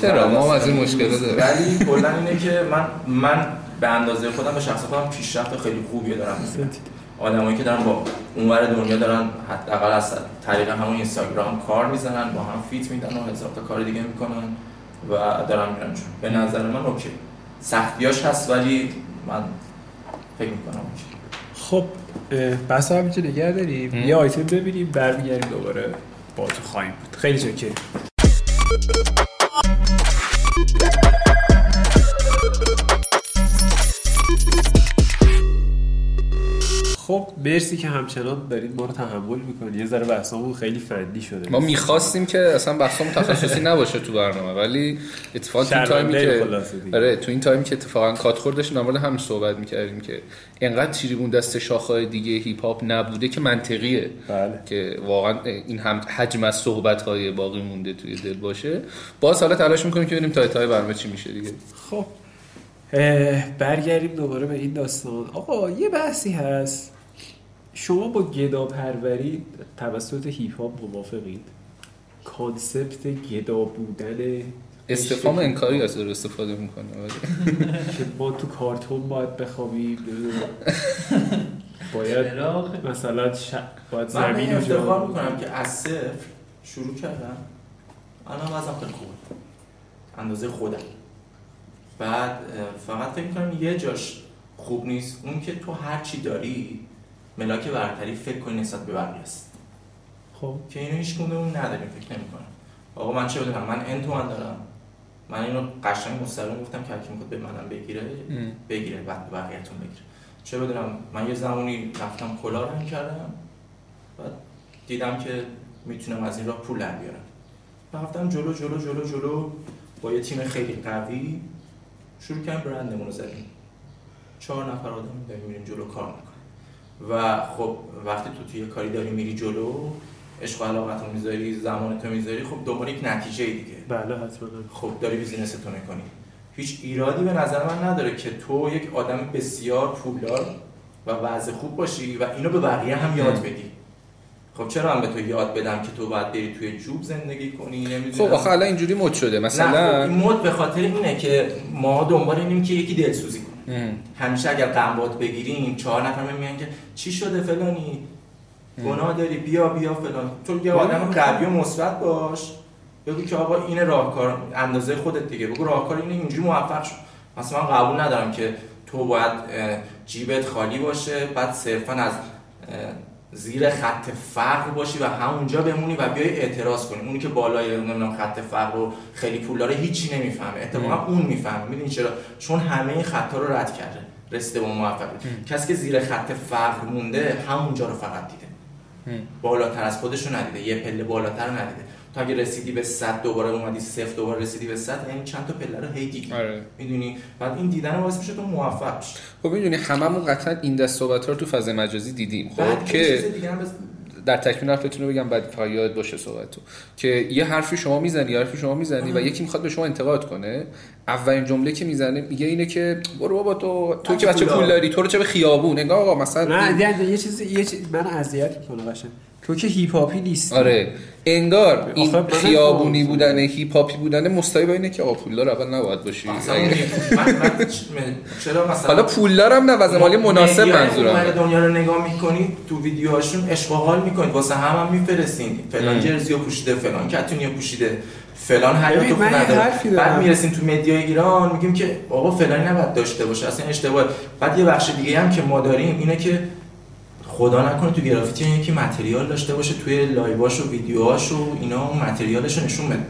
چرا؟ ما از این مشکل داریم. ولی کلا اینه که من من به اندازه خودم به شخص خودم پیشرفت خیلی خوبی دارم. آدمایی که دارن با اونور دنیا دارن حداقل از طریق همون اینستاگرام کار می‌زنن با هم فیت میدن و هزار تا کار دیگه می‌کنن و دارن میرن جلو. به نظر من OK. سختیاش هست ولی من فکر می‌کنم OK. خب بس هم اینجا نگه داریم. یه آیتم ببینیم برمیگردیم دوباره. با تو خواهیم بود. خیلی چاکریم خب مرسی که همچنان دارید ما رو تحمل می‌کنید. یه ذره بحثمون خیلی فنی شده. ما می‌خواستیم که اصلا بحثمون تخصصی نباشه تو برنامه ولی اتفاقا تو time ی که. آره تو این time ی که اتفاقا cut خوردش در مورد همین صحبت می‌کردیم که انقدر تریبون دست شاخه های دیگه هیپ هاپ نبوده که منطقیه. بله. که واقعا این همه حجم از صحبت های باقی مونده توی دل باشه. باز حالا تلاش می‌کنیم که ببینیم time های برنامه چی میشه دیگه. خب برگردیم دوباره به این داستان. آقا یه بحثی هست. شما با گدا پروری توسط هیپ هاپ موافقید؟ concept گدا بودن استفهام انکاری از استفاده می‌کنه که ما تو کارتون باید بخوابیم. نمی‌دونم. باید؟ مثلا ش... باید من زمین این رو جا افتخار می‌کنم که از صفر شروع کردم. الان وضعم خیلی خوبه. اندازه خودم. بعد فقط فکر می‌کنم یه جاش خوب نیست. اون که تو هر چی داری ملاک برتری فکر کنی نسبت به بقیه است. خب. که اینو هیچ کدوممون نداریم فکر نمی‌کنم. آقا من چه بدونم؟ من ان تومن دارم. من اینو قشنگ مستقیم گفتم که هر کی می‌خواد به منم بگیره. بگیره بعد به بقیه‌تون بگیره. چه بدونم؟ من یه زمانی رفتم کلا رنگ کردم. بعد دیدم که می‌تونم از این راه پول در بیارم. رفتم جلو جلو جلو جلو. با یه تیم خیلی قوی شروع کردیم برندمون رو زدیم. چهار نفر آدم داریم میریم جلو کار و خب وقتی تو توی یه کاری داری میری جلو عشق و علاقت رو می‌ذاری زمان تو می‌ذاری خب دنبال یک نتیجه دیگه. بله حتما. خب داری بیزینس تو می‌کنی. هیچ ایرادی به نظر من نداره که تو یک آدم بسیار پولدار و وضع خوب باشی و اینو به بقیه هم یاد بدی. خب چرا هم به تو یاد بدم که تو باید بری توی جوب زندگی کنی؟ نمی‌دونم. خب آخه الان اینجوری مد شده نه خب مثلا این مد به خاطر اینه که ما دنبال اینیم که یکی دلسوزی. همیشه اگر قنبات بگیریم چهار نفر میگن که چی شده فلانی؟ گناه داری بیا بیا فلان. تو یه آدم قوی و مثبت باش. بگو که آقا این راهکار اندازه خودت دیگه. بگو راهکار اینه اینجوری موفق شو. مثلا من قبول ندارم که تو باید جیبت خالی باشه بعد صرفا از زیر خط فقر باشی و همونجا بمونی و بیای اعتراض کنی. اونی که بالای نمی‌دونم خط فقر رو خیلی پول داره هیچی نمی‌فهمه. اتفاقا اون می‌فهمه. می‌دونی چرا؟ چون همه این خطا رو رد کرده. رسیده به موفقیت. کسی که زیر خط فقر مونده همونجا رو فقط دیده. بالاتر از خودش رو ندیده. یه پله بالاتر رو ندیده. تو اگه رسیدی به 100 دوباره اومدی صفر دوباره رسیدی به 100 یعنی چند تا پله رو هی دیدی. آره. می‌دونی؟ بعد این دیدن باعث میشه تو موفق شی خب می‌دونی هممون قطعا این دست صحبت رو تو فضای مجازی دیدیم. خب که چیز دیگه هم بس- در تکمیل حرفتون رو بگم بعد فقط یاد باشه صحبتو که یه حرفی شما می‌زنی یه حرفی شما می‌زنی و یکی می‌خواد به شما انتقاد کنه اولین جمله که می‌زنه میگه اینه که برو بابا تو تو که بچه پول داری تو رو چه به خیابون؟ انگار آقا مثلا نه یعنی یه چیزی یه چیز من اذیت می‌کنه قشنگ. تو که هیپ هاپی نیست آره. انگار این من خیابونی. بودن هیپ هاپی بودن مستایی با اینه که آقا پولدار اول نباید باشی. مثلا من- من- چرا مثلا حالا پولدارم نه وزن مالی مناسب منظورم. اونور دنیا رو نگاه می‌کنید تو ویدیوهاشون عشق و حال می‌کنید واسه هم هم میفرستین. فلان جرزی رو پوشیده فلان کتونی رو پوشیده فلان حیات من یه نداره. بعد می‌رسیم تو مدیای ایران میگیم که آقا فلانی نباید داشته باشه اصلا اشتباه. بعد یه بخش دیگه هم که ما داریم اینه که خدا نکنه تو گرافیتی اینه که متریال داشته باشه توی لایواش و ویدیوهاش و اینا اون متریالش رو نشون بده.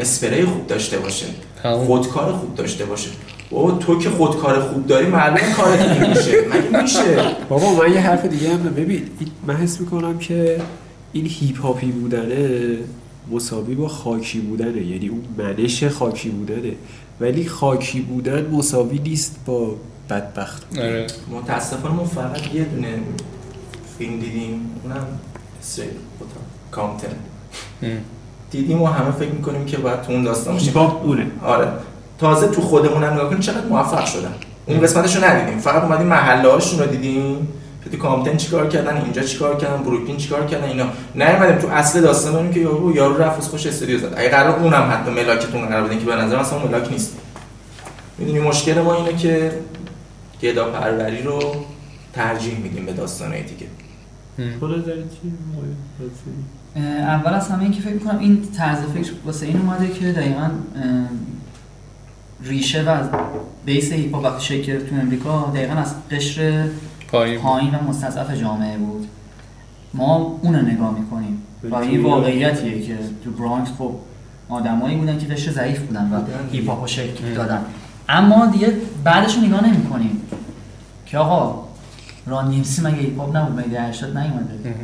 اسپری خوب داشته باشه. تمام. خودکار خوب داشته باشه. بابا تو که خودکار خوب داری معلومه کارت میشه. مگه میشه؟ بابا من یه حرف دیگه هم دارم. ببین من حس می‌کنم که این هیپ هاپی بودنه مساوی با خاکی بودنه. یعنی اون منش خاکی بودنه. ولی خاکی بودن مساوی نیست با بدبخت. بودن. آره. متاسفانه ما فقط یه دونه فیلم دیدیم اونم استریت کامتن دیدیم و همه فکر می‌کنیم که باید تو اون داستان باشیم. اونه آره. تازه تو خودمون هم نگاه کنیم چقدر موفق شدن. اون قسمتش رو ندیدیم. فقط اومدیم محله هاشون رو دیدیم. که تو کامپتن چیکار کردن؟ اینجا چیکار کردن؟ بروکلین چیکار کردن؟ اینا. نیومدیم تو اصل داستان ببینیم که یارو یارو رفت خوش استودیو زد. اگه قرار اونم حتی ملاکتون قرار بدین که به نظر اصلا ملاک نیست. می‌دونی مشکل ما اینه که گدا پروری رو ترجیح میدیم به داستانهای دیگه. تو؟ اه، اول از همه این که فکر می‌کنم این طرز فکر واسه این اومده که دقیقا ریشه و از base هیپ هاپ وقتی شکل گرفت تو امریکا دقیقا از قشر پایین پایین و مستضعف جامعه بود. ما اون رو نگاه می‌کنیم و این واقعیتیه که تو برانکس خب آدمایی بودن که قشر ضعیف بودن و. هیپ هاپ شکل دادن. اما دیگه بعدش رو نگاه نمی‌کنیم که آقا Run-DMC مگه هیپ هاپ نبود؟ مگه دهه 80 نیومده؟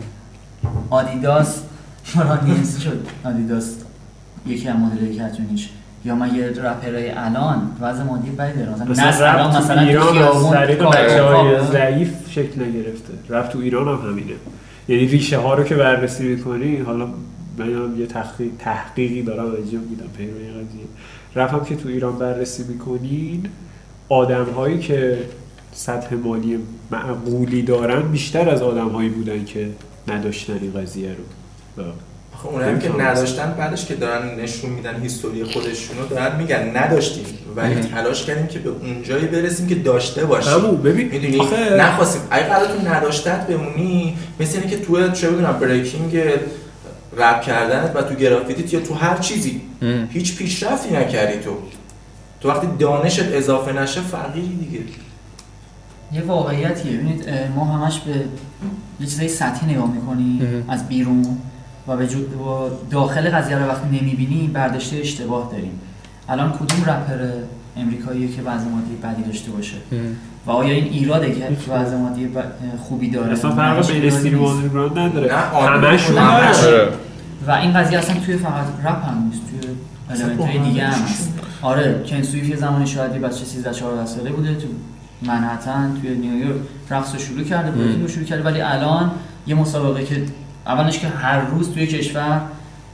آدیداس Run-DMC شد. آدیداس یکی از مدل کتونیش. یا مگه رپرای الان وضع مادی بدی داره؟ مثلا مثلا نسل الان رفت تو مثلا ایران ضعیف شکل نگرفته رفت تو ایران هم همینه. یعنی ریشه ها رو که بررسی می‌کنی حالا من هم یه تحقیق تحقیقی دارم انجام میدم پیرو این قضیه. رپ هم که تو ایران بررسی می‌کنین آدم هایی که سطح مالی معقولی دارن بیشتر از آدم هایی بودن که نداشتن این قضیه رو. آخه اونایی که نداشتن بعدش که دارن نشون میدن هیستوری خودشونو دارن میگن نداشتیم ولی تلاش کردیم که به اونجایی برسیم که داشته باشیم. ببین می‌دونی؟ آخه- نخواستیم. اگه قرار تو نداشتت بمونی مثل اینه که تو چه بدونم بریکینگ رپ کردنت و تو گرافیتیت یا تو هر چیزی هیچ پیشرفتی نکردی تو. تو وقتی دانشت اضافه نشه فقیری دیگه. یه واقعیتیه ببینید ما همش به یه چیزای سطحی نگاه می‌کنیم از بیرون و به داخل قضیه رو وقتی نمی‌بینیم برداشت اشتباه داریم. الان کدوم رپر امریکایی که وضع مادی بدی داشته باشه؟ و آیا این ایراده که وضع مادی ب- خوبی داره؟ اصلا فرق بین استیل و نیست. underground نداره. نه، همشون داره آره. و این قضیه اصلا توی فقط رپ هم نیست توی element های دیگه هم هست. آره Ken Swift یه زمانی شاید یه بچه 13 14 ساله بوده تو منهتن توی نیویورک رقص رو شروع کرده breaking رو شروع کرده ولی الان یه مسابقه که اولش که هر روز توی کشور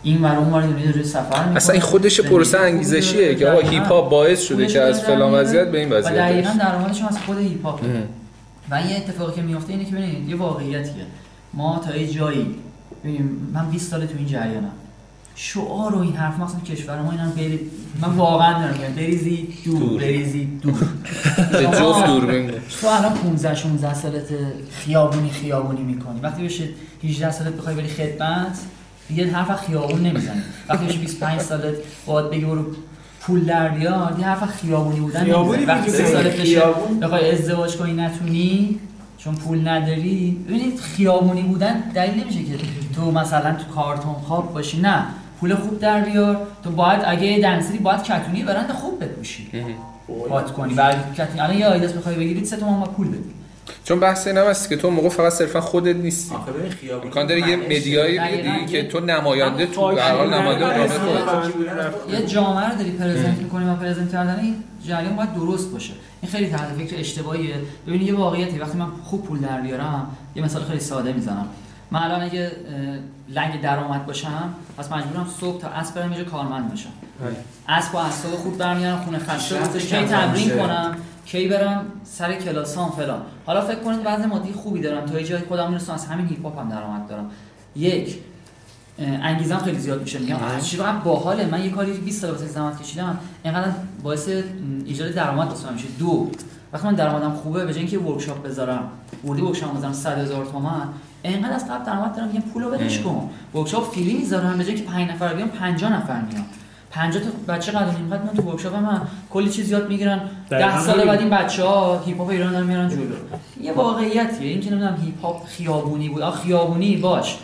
این ور اون ور داره سفر می‌کنه. اصلا این خودش پروسه انگیزشیه که آقا هیپ هاپ باعث شده که از فلان وضعیت به این و وضعیت دقیقاً. درآمدش هم از خود هیپ هاپ و یه اتفاقی که میفته اینه که ببینید یه واقعیتیه. ما تا یه جایی ببینیم من 20 ساله تو این جریانم. شعار و این حرف مثلا کشور ما اینا برید من واقعا دارم میگم بریزی دور, دور. بریزی دور. به جفت دوربین تو الان 15 16 سالت خیابونی خیابونی می‌کنی. وقتی بشه 18 سالت بخوای بری خدمت دیگه حرف خیابون نمی‌زنی. وقتی بشه 25 سالت باید بگی برو پول در بیار یه حرف خیابونی بودن خیابونی وقتی سالت بشه خیابون. بخوای ازدواج کنی نتونی چون پول نداری. ببینید خیابونی بودن دلیل نمیشه که تو مثلا تو کارتون خواب باشی نه. پول خوب در بیار. تو باید اگه دنسری باید کتونی برند خوب بپوشی بات کنی. بعد کتونی الان یه آیداس بخوای بگیرید سه تومن با پول بدی. چون بحث این هم هست که تو موقع فقط صرفا خودت نیستی. آخه ببین خیابون امکان داره یه مدیایی. بیدی که تو نماینده تو هر حال نماینده جامعه خودت. یه جامعه رو داری پرزنت می‌کنی. و پرزنت کردن این جریان باید درست باشه. این خیلی طرز فکر اشتباهیه. ببین یه واقعیتی. وقتی من خوب پول در بیارم یه مثال خیلی ساده می‌زنم. من الان اگه لنگ درآمد باشم پس مجبورم صبح تا عصر برم یه کارمند باشم عصر با اعصاب خوب برمیارم خونه خسته کی تمرین. کنم کی برم سر کلاسام فلان. حالا فکر کنید وضع مادی خوبی دارم. تا یه جای خودم می‌رسم از همین هیپ هم درآمد دارم. یک انگیزم خیلی زیاد میشه. میگم چی واقعا باحاله. من یه کاری 20 سال واسه زحمت کشیدم. اینقدر باعث ایجاد درآمد واسه من میشه. دو وقتی من درآمدم خوبه به جای اینکه workshop بذارم ورودی workshop بذارم 100 هزار تومان اینقدر از قبل درآمد دارم میگم پولو بدش کن. workshop free می‌ذارم به جای اینکه 5 نفر بیام 50 نفر میام 50 تا بچه قدر اینقدر میان تو workshop من کلی چیز یاد می‌گیرن. دقیقاً 10 سال. بعد این بچه ها هیپ هاپ ایران دارن میارن جلو. یه واقعیتیه. این که نمی‌دونم هیپ هاپ خیابونی بود. آ خیابونی باش.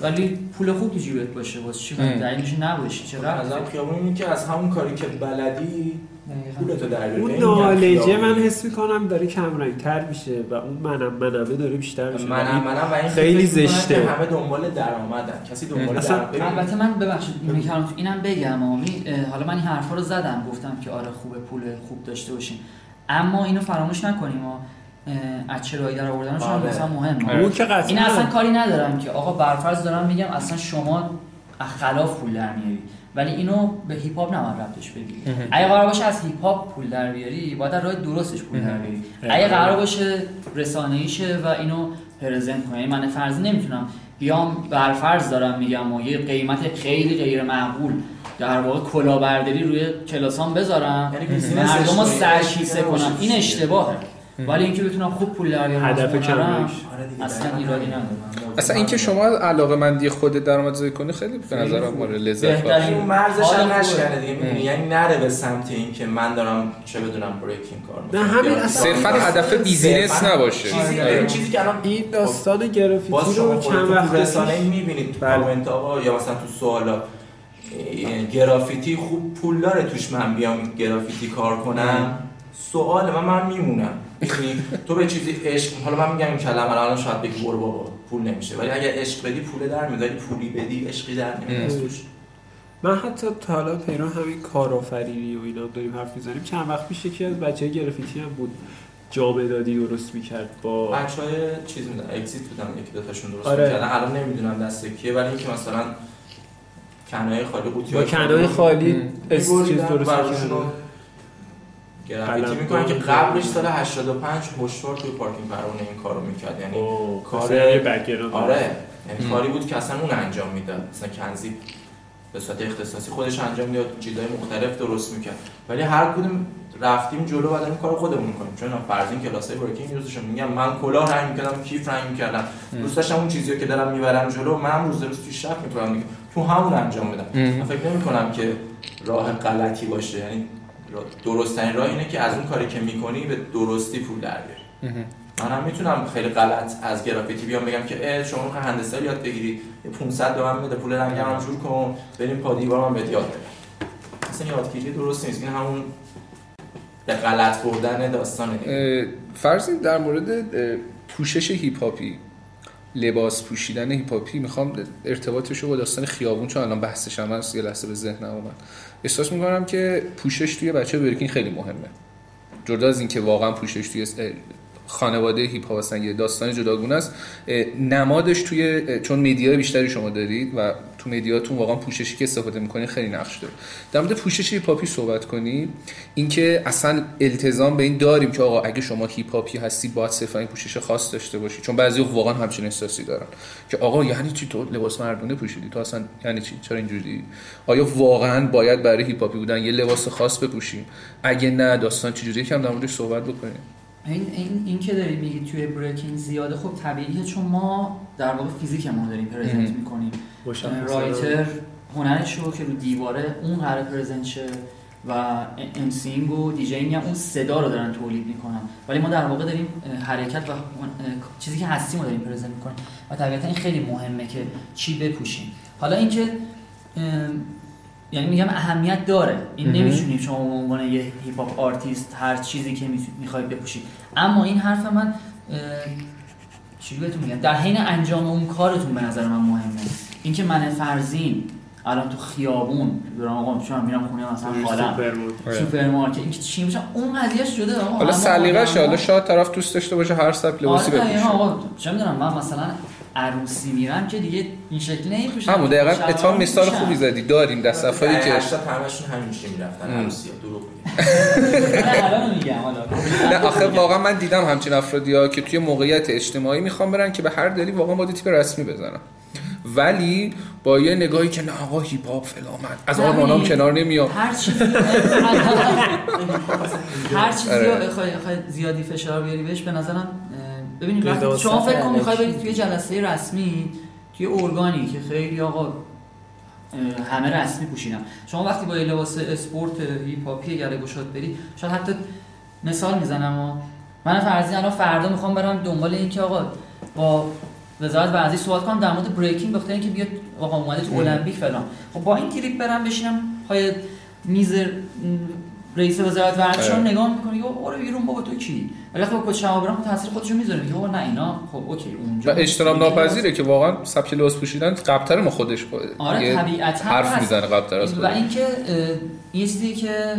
ولی پول خوب تو جیبت باشه. واسه چی. دلیلش نباشی. چرا از هم خیابون اینه که از همون کاری که بلدی پولتو در. اون این میگم نالجه. من حس می‌کنم داره کم تر میشه و اون منم منمه داره بیشتر میشه منم منم و این خیلی زشته. همه دنبال درآمدن کسی دنبال اصلا- درآمد البته من ببخشید این کلام اینم بگم آمی حالا من این حرفا رو زدم گفتم که آره خوبه پول خوب داشته باشیم اما اینو فراموش نکنیم از چرایی در آوردنش هم. مثلا مهمه. اون که قطعا این اصلا کاری ندارم که آقا برفرض دارم میگم اصلا شما از خلاف پول در میاری ولی اینو به هیپ هاپ نباید ربطش بدی اگه قرار باشه از هیپ هاپ پول در بیاری باید در راه درستش پول در بیاری. اگه قرار باشه رسانه‌ای شه و اینو present کنی. یعنی من فرض نمی‌تونم بیام برفرض دارم میگم و یه قیمت خیلی غیر معقول در واقع کلاهبرداری روی کلاسام بذارم. یعنی مردم رو نباشه کنم. این. اشتباهه. ولی اینکه بتونم خوب پول در بیارم هدف. آره اصلا. ایرادی نداره اصلا اینکه شما علاقه مندی خودت درآمدزایی کنی خیلی به نظرم مورد لذت بهترین- بخشه اون مرزش هم. نشکنه دیگه؟ یعنی نره به سمت این که من دارم چه بدونم breaking کار می‌کنم. نه، همین اصلا- صرفا هدف business نباشه چیزی آره. این چیزی که الان این داستان باز گرافیتی رو چند وقت تو رسانه می‌بینید تو بله. کامنت ها یا مثلا تو سوالا گرافیتی خوب پول داره توش من بیام گرافیتی کار کنم سوال من من میمونم تو به چیزی عشق حالا من میگم این کلمه الان شاید بگی برو بابا پول نمیشه. ولی اگر عشق بدی پول در میاد ولی پولی بدی عشقی در نمیاد من حتی تا حالا پیران همین کارآفرینی و اینا داریم حرف می‌زنیم. چند وقت پیش یکی از بچه گرافیتی هم بود. جامعه دادی درست می‌کرد با بچه های چیز میدن اگزیت بودن یکی دوتاشون درست آره. می‌کردن. الان نمی‌دونم دست کیه ولی اینکه مثلا کنای خالی قوطی با کنای خالی. اس چیز درست براشون می‌کرد گرافیتی می‌کنن که. قبلش سال 85 هشدار توی پارکینگ پروانه این کارو می‌کرد. یعنی کار- کار بکگراند آره. یعنی. کاری بود که اصلا اون انجام می‌داد. مثلا کنزی به صورت اختصاصی خودش انجام می‌داد چیزای مختلف درست می‌کرد. ولی هر کدوم رفتیم جلو بعد این کار خودمون کنیم چون فرض این کلاسای ورکینگ یوزشون میگم من کلاه رنگ می‌کردم کیف رنگ می‌کردم. دوست داشتم اون چیزی رو که دارم می‌برم جلو من روز روز پیشرفت می‌کنم. تو همون انجام بدم. من فکر نمی کنم که راه غلطی باشه. یعنی درست ترین راه اینه که از اون کاری که می‌کنی به درستی پول در بیاری. من هم می‌تونم خیلی غلط از گرافیتی بیام بگم که اه شما می‌خوای هندسه یاد بگیری یه 500 به من بده پول رنگم هم جور کن بریم پا دیوار من بهت یاد بدم. اصلا یادگیری درست نیست. این همون به غلط بردن داستانه دیگه. فرض در مورد پوشش هیپ هاپی لباس پوشیدن هیپ هاپی می‌خوام ارتباطش رو با داستان خیابون چون الان بحثش هم هست یه لحظه به ذهنم اومد. احساس می‌کنم که پوشش توی بچه breaking خیلی مهمه. جدا از اینکه واقعا پوشش توی خانواده هیپ هاپ داستان جداگونه است نمادش توی چون media بیشتری شما دارید و تو media تون واقعا پوششی که استفاده می‌کنید خیلی نقش داره. در مورد پوشش هیپ هاپی صحبت کنید اینکه اصلا التزام به این داریم که آقا اگه شما هیپ هاپی هستی باید صرفا این پوشش خاص داشته باشی. چون بعضی واقعا همچین احساسی دارن که آقا یعنی چی تو لباس مردونه پوشیدی؟ تو اصلا یعنی چی؟ چرا اینجوری؟ آیا واقعا باید برای هیپ هاپی بودن یه لباس خاص بپوشیم؟ اگه نه داستان چجوری یکم در موردش صحبت بکنیم. این این این که داری میگی توی breaking زیاده خب طبیعیه چون ما در واقع فیزیکمون رو داریم present. می‌کنیم. writer هنرش رو که رو دیواره اون قرار present شه و MCing و DJing هم اون صدا رو دارن تولید می‌کنن ولی ما در واقع داریم حرکت و چیزی که هستیم رو داریم present می‌کنیم و طبیعتا این خیلی مهمه که چی بپوشیم حالا اینکه یعنی میگم اهمیت داره. این مهم. نمی‌تونیم شما به عنوان یه hip hop artist هر چیزی که می‌خواید بپوشید اما این حرف من چی بهتون میگم؟ در حین انجام اون کارتون به نظر من مهمه. اینکه من فرزین الان تو خیابون دارم آقا چون میرم خونه مثلا خالم. سوپرمارکت. سوپرمارکت. این که چی میشه؟ اون قضیه شده حالا آدم‌ها- حالا شاید طرف دوست داشته باشه هر سبک لباسی آره دقیقاً بپوشه. آقا چه می‌دونم من مثلا عروسی میرم که دیگه این شکلی نمیپوشم همون دقیقا اتفاق مثال. خوبی زدی داریم در صفایی که هشتاد همشون همینجوری می‌رفتن ام. عروسی دروغ نه، آخه واقعا من دیدم همچین افرادی ها که توی موقعیت اجتماعی می‌خوام برن که به هر دلی واقعا با تیپ رسمی بزنن ولی با یه نگاهی که نه آقا هیپ هاپ فلان من از نه، آرمانام کنار نمیام هر چیزی هر چیزی آره. زیادی فشار بیاری بهش به نظرم ببینید وقتی شما فکر کن می‌خوای. برید توی جلسه رسمی توی ارگانی که خیلی آقا همه رسمی پوشیدن. شما وقتی با یه لباس اسپورت هیپ هاپی گله گشاد بری شاید حتی مثال می‌زنم و من فرضی الان فردا می‌خوام برم دنبال این که آقا با وزارت ورزش صحبت کنم در مورد بریکینگ بخاطر اینکه بیاد آقا اومده تو المپیک فلان. خب با این کلیپ برم بشینم پای میز رئیس وزارت ورزش رو آره. نگاه می‌کنه یا برو بیرون بابا تو کی؟ ولی وقتی با کد شما برم تاثیر خودشو می‌ذاره. میگه آقا نه اینا خب اوکی و اونجا اجتناب ناپذیره که واقعا سبک لباس پوشیدن قبلتر ما خودش آره طبیعتا حرف. می‌زنه قبلتر از و اینکه این چیزی که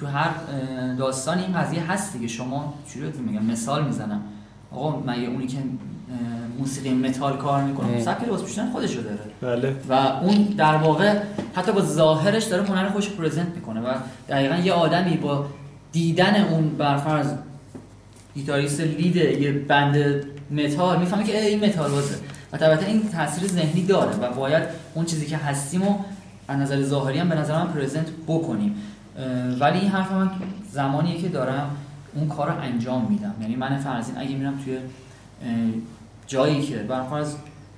تو هر اه، داستان این قضیه هست دیگه. شما چجوری میگم؟ مثال می‌زنم. آقا مگه اونی که موسیقی متال کار می‌کنه. سبک لباس پوشیدن خودشو داره. بله. و اون در واقع حتی با ظاهرش داره هنر خودش رو present می‌کنه و دقیقا یه آدمی با دیدن اون برفرض گیتاریست lead یه band متال می‌فهمه که این متال بازه. و طبعا این تاثیر ذهنی داره و باید اون چیزی که هستیم و از نظر ظاهری هم به نظر من present بکنیم. ولی این حرف من زمانیه که دارم. اون کار رو انجام میدم. یعنی من فرضین اگه میرم توی جایی که برفرض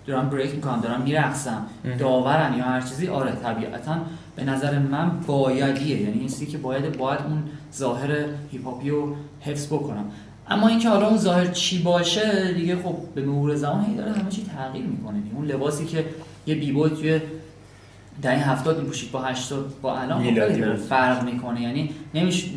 دارم بریک می‌کنم دارم میرقصم داورم یا هر چیزی آره طبیعتا به نظر من بایدیه. یعنی این که باید باید اون ظاهر هیپ هاپی رو حفظ بکنم. اما اینکه حالا اون ظاهر چی باشه دیگه خب به مرور زمان هی داره همه چی تغییر می‌کنه. اون لباسی که یه بیبوی توی دهه هفتاد میپوشید با 80 با الان خب. فرق می‌کنه. یعنی نمیشه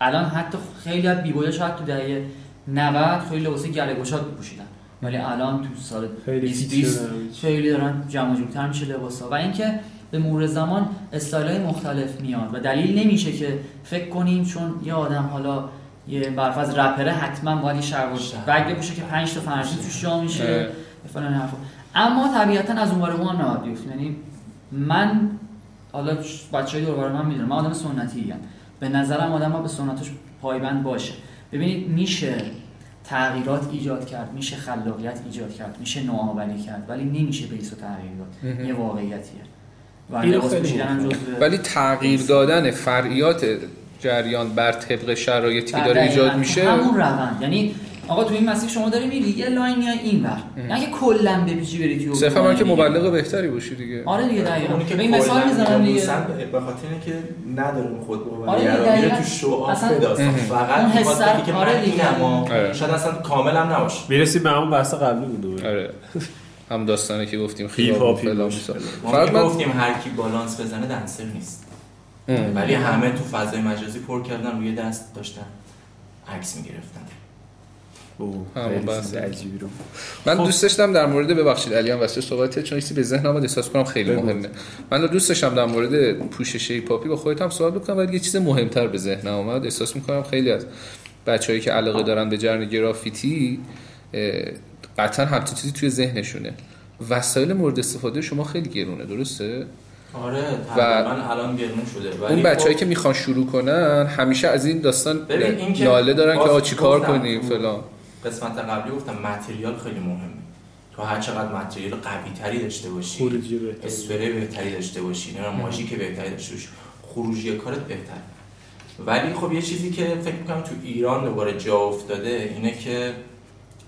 الان حتی خیلی از بیبویا شاید تو دهه 90 خیلی لباس گله گشاد میپوشیدن. ولی الان تو سال خیلی 20 فیت 20 شده. خیلی دارن جمع جورتر میشه لباسا و اینکه به مرور زمان استایل های مختلف میاد و دلیل نمیشه که فکر کنیم چون یه آدم حالا یه برفرض رپره حتما باید شلوار بگ بپوشه که 5 تا فرضی توش جا میشه. فلان حرفا اما طبیعتا از اون اون هم نباید یعنی من حالا بچهای دور من می‌دونم من آدم سنتی ام به نظرم آدم ها به سنتش پایبند باشه. ببینید میشه تغییرات ایجاد کرد میشه خلاقیت ایجاد کرد میشه نوآوری کرد ولی نمیشه بیس و تغییر داد یه واقعیتیه. و ولی تغییر دادن فرعیات جریان بر طبق شرایطی که داره دقیقاً. ایجاد میشه همون روند. یعنی آقا تو این مسیر شما داری میری؟ یه line میای اینور نه که کلا بپیچی بری توی صرفا من که. مبلغ بهتری باشی دیگه. آره دیگه دقیقاً. به این مثال می‌زنم دیگه. به خاطر اینه که نداره اون خود آره دیگه، میره دقیقاً. تو show off اصلا داستان اون فقط حس که آره دیگه. آره. شاید اصلا کامل هم نباشه. می‌رسیم به همون بحث قبلی بود. آره. هم داستانه که گفتیم خیلی فلان. فقط گفتیم هر کی بالانس بزنه dancer نیست. ولی همه تو فضای مجازی پر کردن روی دست داشتن. عکس می‌گرفتن. همون خیلی بحث. چیز عجیبی رو. من خب. دوست داشتم در مورد ببخشید علی هم واسه صحبت چون چیزی به ذهنم اومد احساس کنم خیلی بگو. مهمه. من دوست داشتم در مورد پوشش هیپاپی با خودت هم صحبت بکنم ولی یه چیز مهمتر به ذهنم اومد. احساس می‌کنم خیلی از بچههایی که علاقه دارن به جرن گرافیتی قطعا همچین چیزی توی ذهنشونه. وسایل مورد استفاده شما خیلی گرونه درسته؟ آره تقریبا الان گرون شده. ولی اون بچههایی خب که می‌خوان شروع کنن همیشه از این داستان این ناله دارن که آ چیکار کنیم فلان. قسمت قبلی گفتم متریال خیلی مهمه. تو هر چقدر متریال قوی تری داشته باشی خروجی اسپری بهتری داشته باشی نه ماژیک بهتری داشته باشی خروجی کارت بهتر ولی خب یه چیزی که فکر می‌کنم تو ایران دوباره جا افتاده اینه که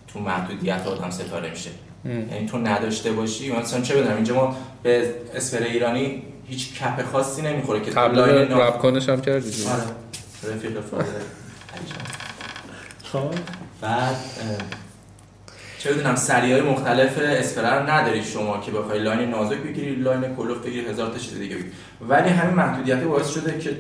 تو محدودیت آدم ستاره میشه. یعنی تو نداشته باشی. مثلا چه بدونم اینجا ما به اسپری ایرانی هیچ کپ خاصی نمی‌خوره که تو قبلا لاین نا- رپ کنش هم کردی. دیگه. آره. رفیق فاضل. خب. بعد چه بدونم سری های مختلف اسپرر نداری شما که بخوای لاین نازک بگیری لاین کلوف بگیری هزار تا چیز دیگه بگیری. ولی همین محدودیت باعث شده که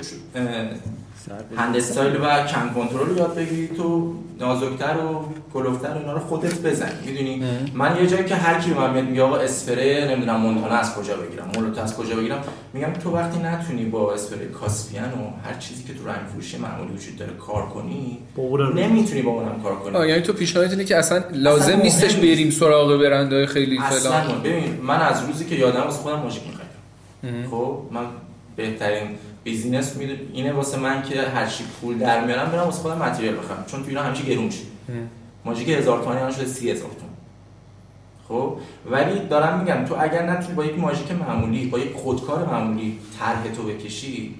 هند استایل و کم کنترل رو یاد بگیری تو نازکتر و کلوفتر اینا رو خودت بزنی می‌دونی؟ من یه جایی که هر کی به من میاد میگه آقا اسپری نمی‌دونم مونتانا از کجا بگیرم مولوتا از کجا بگیرم میگم تو وقتی نتونی با اسپری کاسپیان و هر چیزی که تو رنگ فروشی معمولی وجود داره کار کنی نمی‌تونی با اونم کار کنی. آه یعنی تو پیشنهادت اینه که اصلا لازم اصلا نیستش بریم سراغ برندهای خیلی اصلا فلان. ببین من از روزی که یادم واسه خودم ماژیک می‌خرم. خب من بهترین business می‌دونم اینه واسه من که هر چی پول در میارم برم واسه خودم material بخرم. چون تو ایران همیشه گرون میشه ماژیک هزار تومانی الان شده سی هزار تومن. خب؟ ولی دارم میگم تو اگر نتونی با یک ماژیک معمولی با یک خودکار معمولی طرح تو بکشی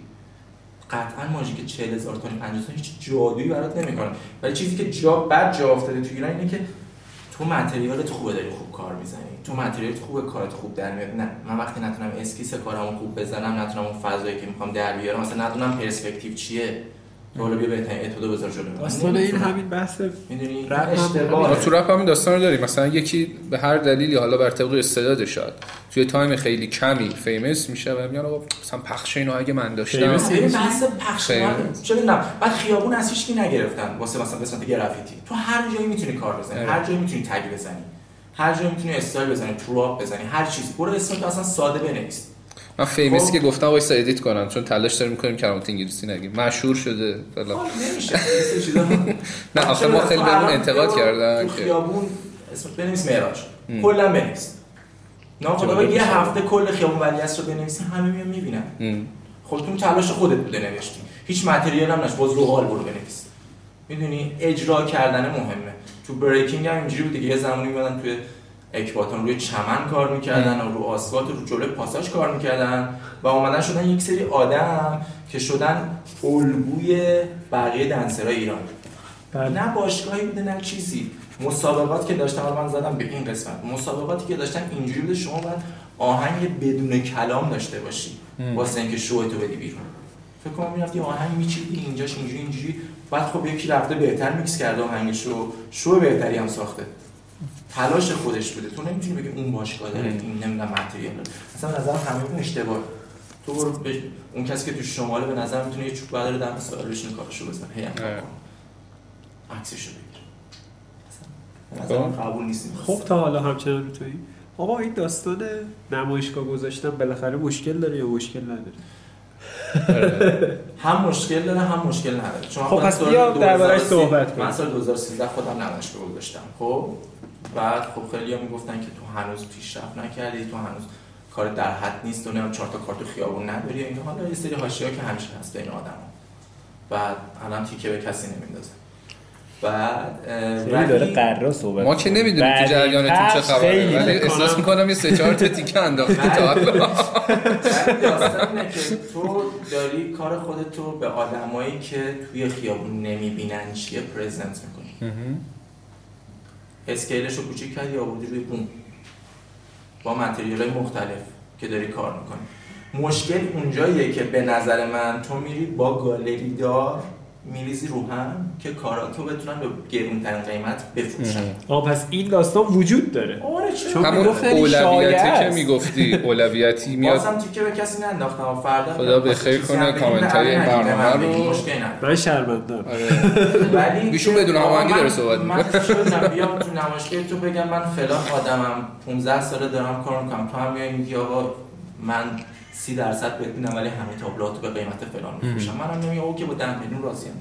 قطعا ماژیک 40 هزار تومانی 50 تومانی هیچ جادویی برات نمی‌کنه. ولی چیزی که جا بعد جا افتاده تو ایران اینه که تو متریالت خوبه داری خوب کار می‌زنی. تو متریالت خوبه کارت خوب در میاد. نه من وقتی نتونم اسکیس کارمو خوب بزنم نتونم اون فضایی که می‌خوام در بیارم مثلا ندونم پرسپکتیو چیه؟ حالا بیا بهترین اتودو بذار جلو. داستان این. همین بحث می‌دونی. ما تو رپ همین داستان رو داریم. مثلا یکی به هر دلیلی حالا بر طبق استعداد شاید توی time خیلی کمی famous میشه و میگن آقا مثلا پخش اینو اگه من داشتم. famous بحث پخش چه می‌دونم؟ بعد خیابون از هیچکی نگرفتن. واسه مثلا قسمت گرافیتی. تو هر جایی می‌تونی کار بزنی آره. هر جایی می‌تونی tag بزنی. هر جایی می‌تونی استایل بزنی throw up بزنی هر چیزی. برو اسم اصلا ساده بنویس. من famous ی خب. که گفتم وایسا edit کنم چون تلاش داریم می‌کنیم کلمات انگلیسی نگیم. مشهور شده فلان نمیشه. نه آخه ما خیلی بهمون الان انتقاد کردن که. خیابون اسم بنویس معراج. کلا بنویس. ناخدا یه هفته کل خیابون ولیعصر رو بنویسی همه میان می‌بینن. ام. خب تو تلاش خودت بوده نوشتی. هیچ material هم نشد با زغال برو بنویس. می‌دونی؟ اجرا کردن مهمه. تو breaking هم اینجوری بود دیگه. یه زمانی میادن توی اکباتان روی چمن کار می‌کردن و رو آسفالت و رو جلوی پاساژ کار می‌کردن و اومدن شدن یک سری آدم که شدن الگوی بقیه دنسرای ایران. بله. نه باشگاهی بوده نه چیزی. مسابقات که داشتم حالا من زدم به این قسمت. مسابقاتی که داشتن اینجوری بوده شما باید آهنگ بدون کلام داشته باشی. واسه اینکه شو تو بدی بیرون. فکر کنم می‌رفتی آهنگ میچیدی اینجاش اینجوری اینجوری. بعد خب یکی رفته بهتر میکس کرده آهنگش رو شو بهتری هم ساخته تلاش خودش بوده تو نمی‌تونی بگی اون باشگاه داره این نمی‌دونم متریال اصلا به نظرم همه اشتباه تو برو به- اون کسی که تو شماله به نظر می‌تونه یه چوب برداره دم سوال بشینه کارشو بزنه هی. کنه. عکسشو بگیر خب. قبول نیست خب. تا حالا همچنان رو تویی آقا این داستان نمایشگاه گذاشتن بالاخره مشکل داره یا مشکل نداره هم مشکل داره هم مشکل نداره. چون خب پس بیا درباره‌اش 2013 صحبت کنیم. من سال 2013 خودم نمایشگاه گذاشتم خب؟ بعد خب خیلی هم می‌گفتن که تو هنوز پیشرفت نکردی تو هنوز کار در حد نیست و نمی‌دونم چهار تا کار تو خیابون نداری. این حالا یه سری حاشیه‌ها که همیشه هست بین آدما بعد الان تیکه به کسی نمیندازه. بعد داره قرار صحبت ما که. نمی‌دونیم تو جریانتون چه خبره. ولی احساس کنم- می‌کنم یه سه چهار تا تیکه انداخته تا حالا که تو داری کار خودتو به آدمایی که توی خیابون نمی‌بینن چیه پرزنت می‌کنی. اسکیلش رو کوچیک کردی آوردی روی بوم؟ با متریال های مختلف که داری کار می‌کنی. مشکل اونجاییه که به نظر من تو میری با گالری دار میریزی رو هم که کاراتو بتونن به گرونترین قیمت بفروشن. آه پس این داستان وجود داره. آره چرا؟ چون همون اولویتی که. می‌گفتی اولویتی میاد. بازم تیکه به کسی ننداختم و فردا خدا به خیر کنه کامنت های این برنامه رو. من شرمندم آره. ولی ایشون بدون هماهنگی داره صحبت. من. شدم بیام تو نمایشگاه تو بگم من فلان آدمم 15 ساله دارم کار می‌کنم. تو هم میای میگی آقا من سی درصد بهت میدم ولی همه تابلوهاتو به قیمت فلان میفروشم. منم نمیگم اوکی با 10 میلیون راضیم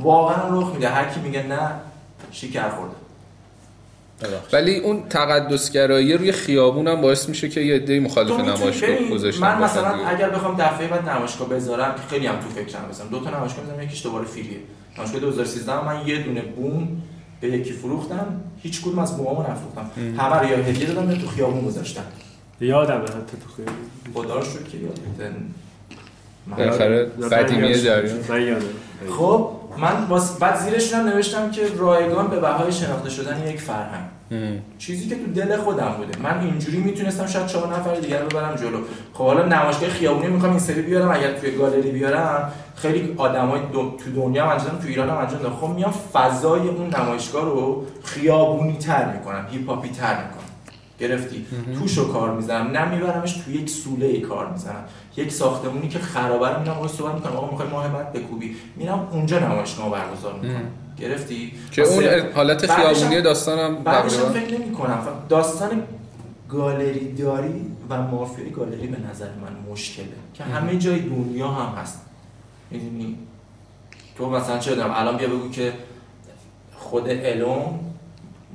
واقعا رخ میده. هر کی میگه نه شکر خورده. ولی اون تقدسگرایی روی خیابون هم باعث میشه که یه عده مخالف نمایشگاه گذاشتن من مثلا دیگه. اگر بخوام دفعه بعد نمایشگاه بذارم که خیلی هم تو فکرم بزنم دو تا نمایشگاه می‌ذارم یکیش دوباره فریه نمایشگاه 2013 من یه دونه بوم به یکی فروختم. هیچ کدوم از بومامو نفروختم. همه رو یا هدیه دادم یا تو خیابون گذاشتم. یادمه حتی تو خیلی. خدا رو شکر که یادت من- بالاخره قدیمی یادم. خب من واس بعد زیرش هم نوشتم که رایگان به بهای شناخته شدن یک فرهنگ. چیزی که تو دل خودم بوده. من اینجوری می‌تونستم شاید چهار نفر دیگر رو ببرم جلو. خب حالا نمایشگاه خیابونی می‌خوام این سری بیارم. اگر توی گالری بیارم خیلی آدمای دو... تو دنیا هم انجام تو ایران هم انجام. خب میام فضای اون نمایشگاه رو خیابونی تر می‌کنم هیپ تر می‌کنم. گرفتی. توشو کار می‌زنم. نه میبرمش تو یک سوله ای کار می‌زنم. یک ساختمونی که خرابه رو میرم صحبت می‌کنم. آقا می‌خوای ماه بعد بکوبی. میرم اونجا نمایشگاه برگزار می‌کنم. گرفتی؟ که اون حالت خیابونی داستانم بعدش فکر نمی کنم داستان گالری داری و مافیای گالری به نظر من مشکله. که همه جای دنیا هم هست. می‌دونی؟ تو مثلا چه بدونم الان بیا بگو که خود الون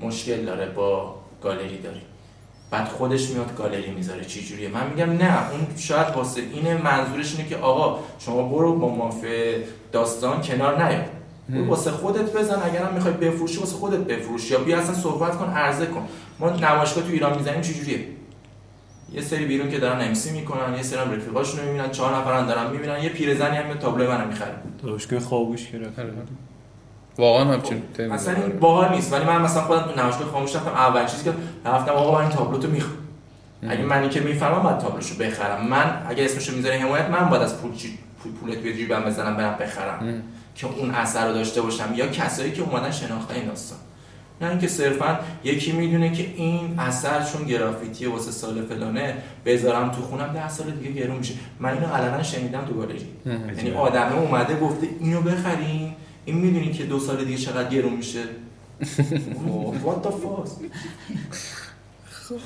مشکل داره با گالری داری. بعد خودش میاد گالری می‌ذاره چی جوریه؟ من میگم نه اون شاید واسه اینه منظورش اینه که آقا شما برو با مافیا داستان کنار نیا برو واسه خودت بزن اگرم می‌خوای بفروشی واسه خودت بفروش. یا بیا اصلا صحبت کن عرضه کن. ما نمایشگاه تو ایران می‌زنیم چی جوریه؟ یه سری بیرون که دارن امسی می‌کنن یه سری هم رفیقاشونو می‌بینن چهار نفرن دارن می‌بینن یه پیرزنی هم تابلو منو می‌خره دانشگاه خوابوش گرفت آره. واقعا همچین تمی اصلا. این باحال نیست. ولی من مثلا خودم تو نمایشگاه خاموش رفتم اول چیزی که رفتم آقا من این تابلو تو می‌خوام اگه منی که می‌فهمم باید تابلوشو بخرم. من اگه اسمشو می‌ذاره حمایت من باید از پول چی پول پولت به جیبم بزنم برم بخرم. که اون اثر رو داشته باشم. یا کسایی که اومدن شناختن این داستان. نه اینکه صرفا یکی می‌دونه که این اثر چون گرافیتی واسه سال فلانه بذارم تو خونم ده سال دیگه گرون میشه. من اینو علنا شنیدم تو گالری یعنی آدمه اومده گفته اینو بخرین. این می‌دونی که دو سال دیگه چقدر گرون میشه؟ What the fuck?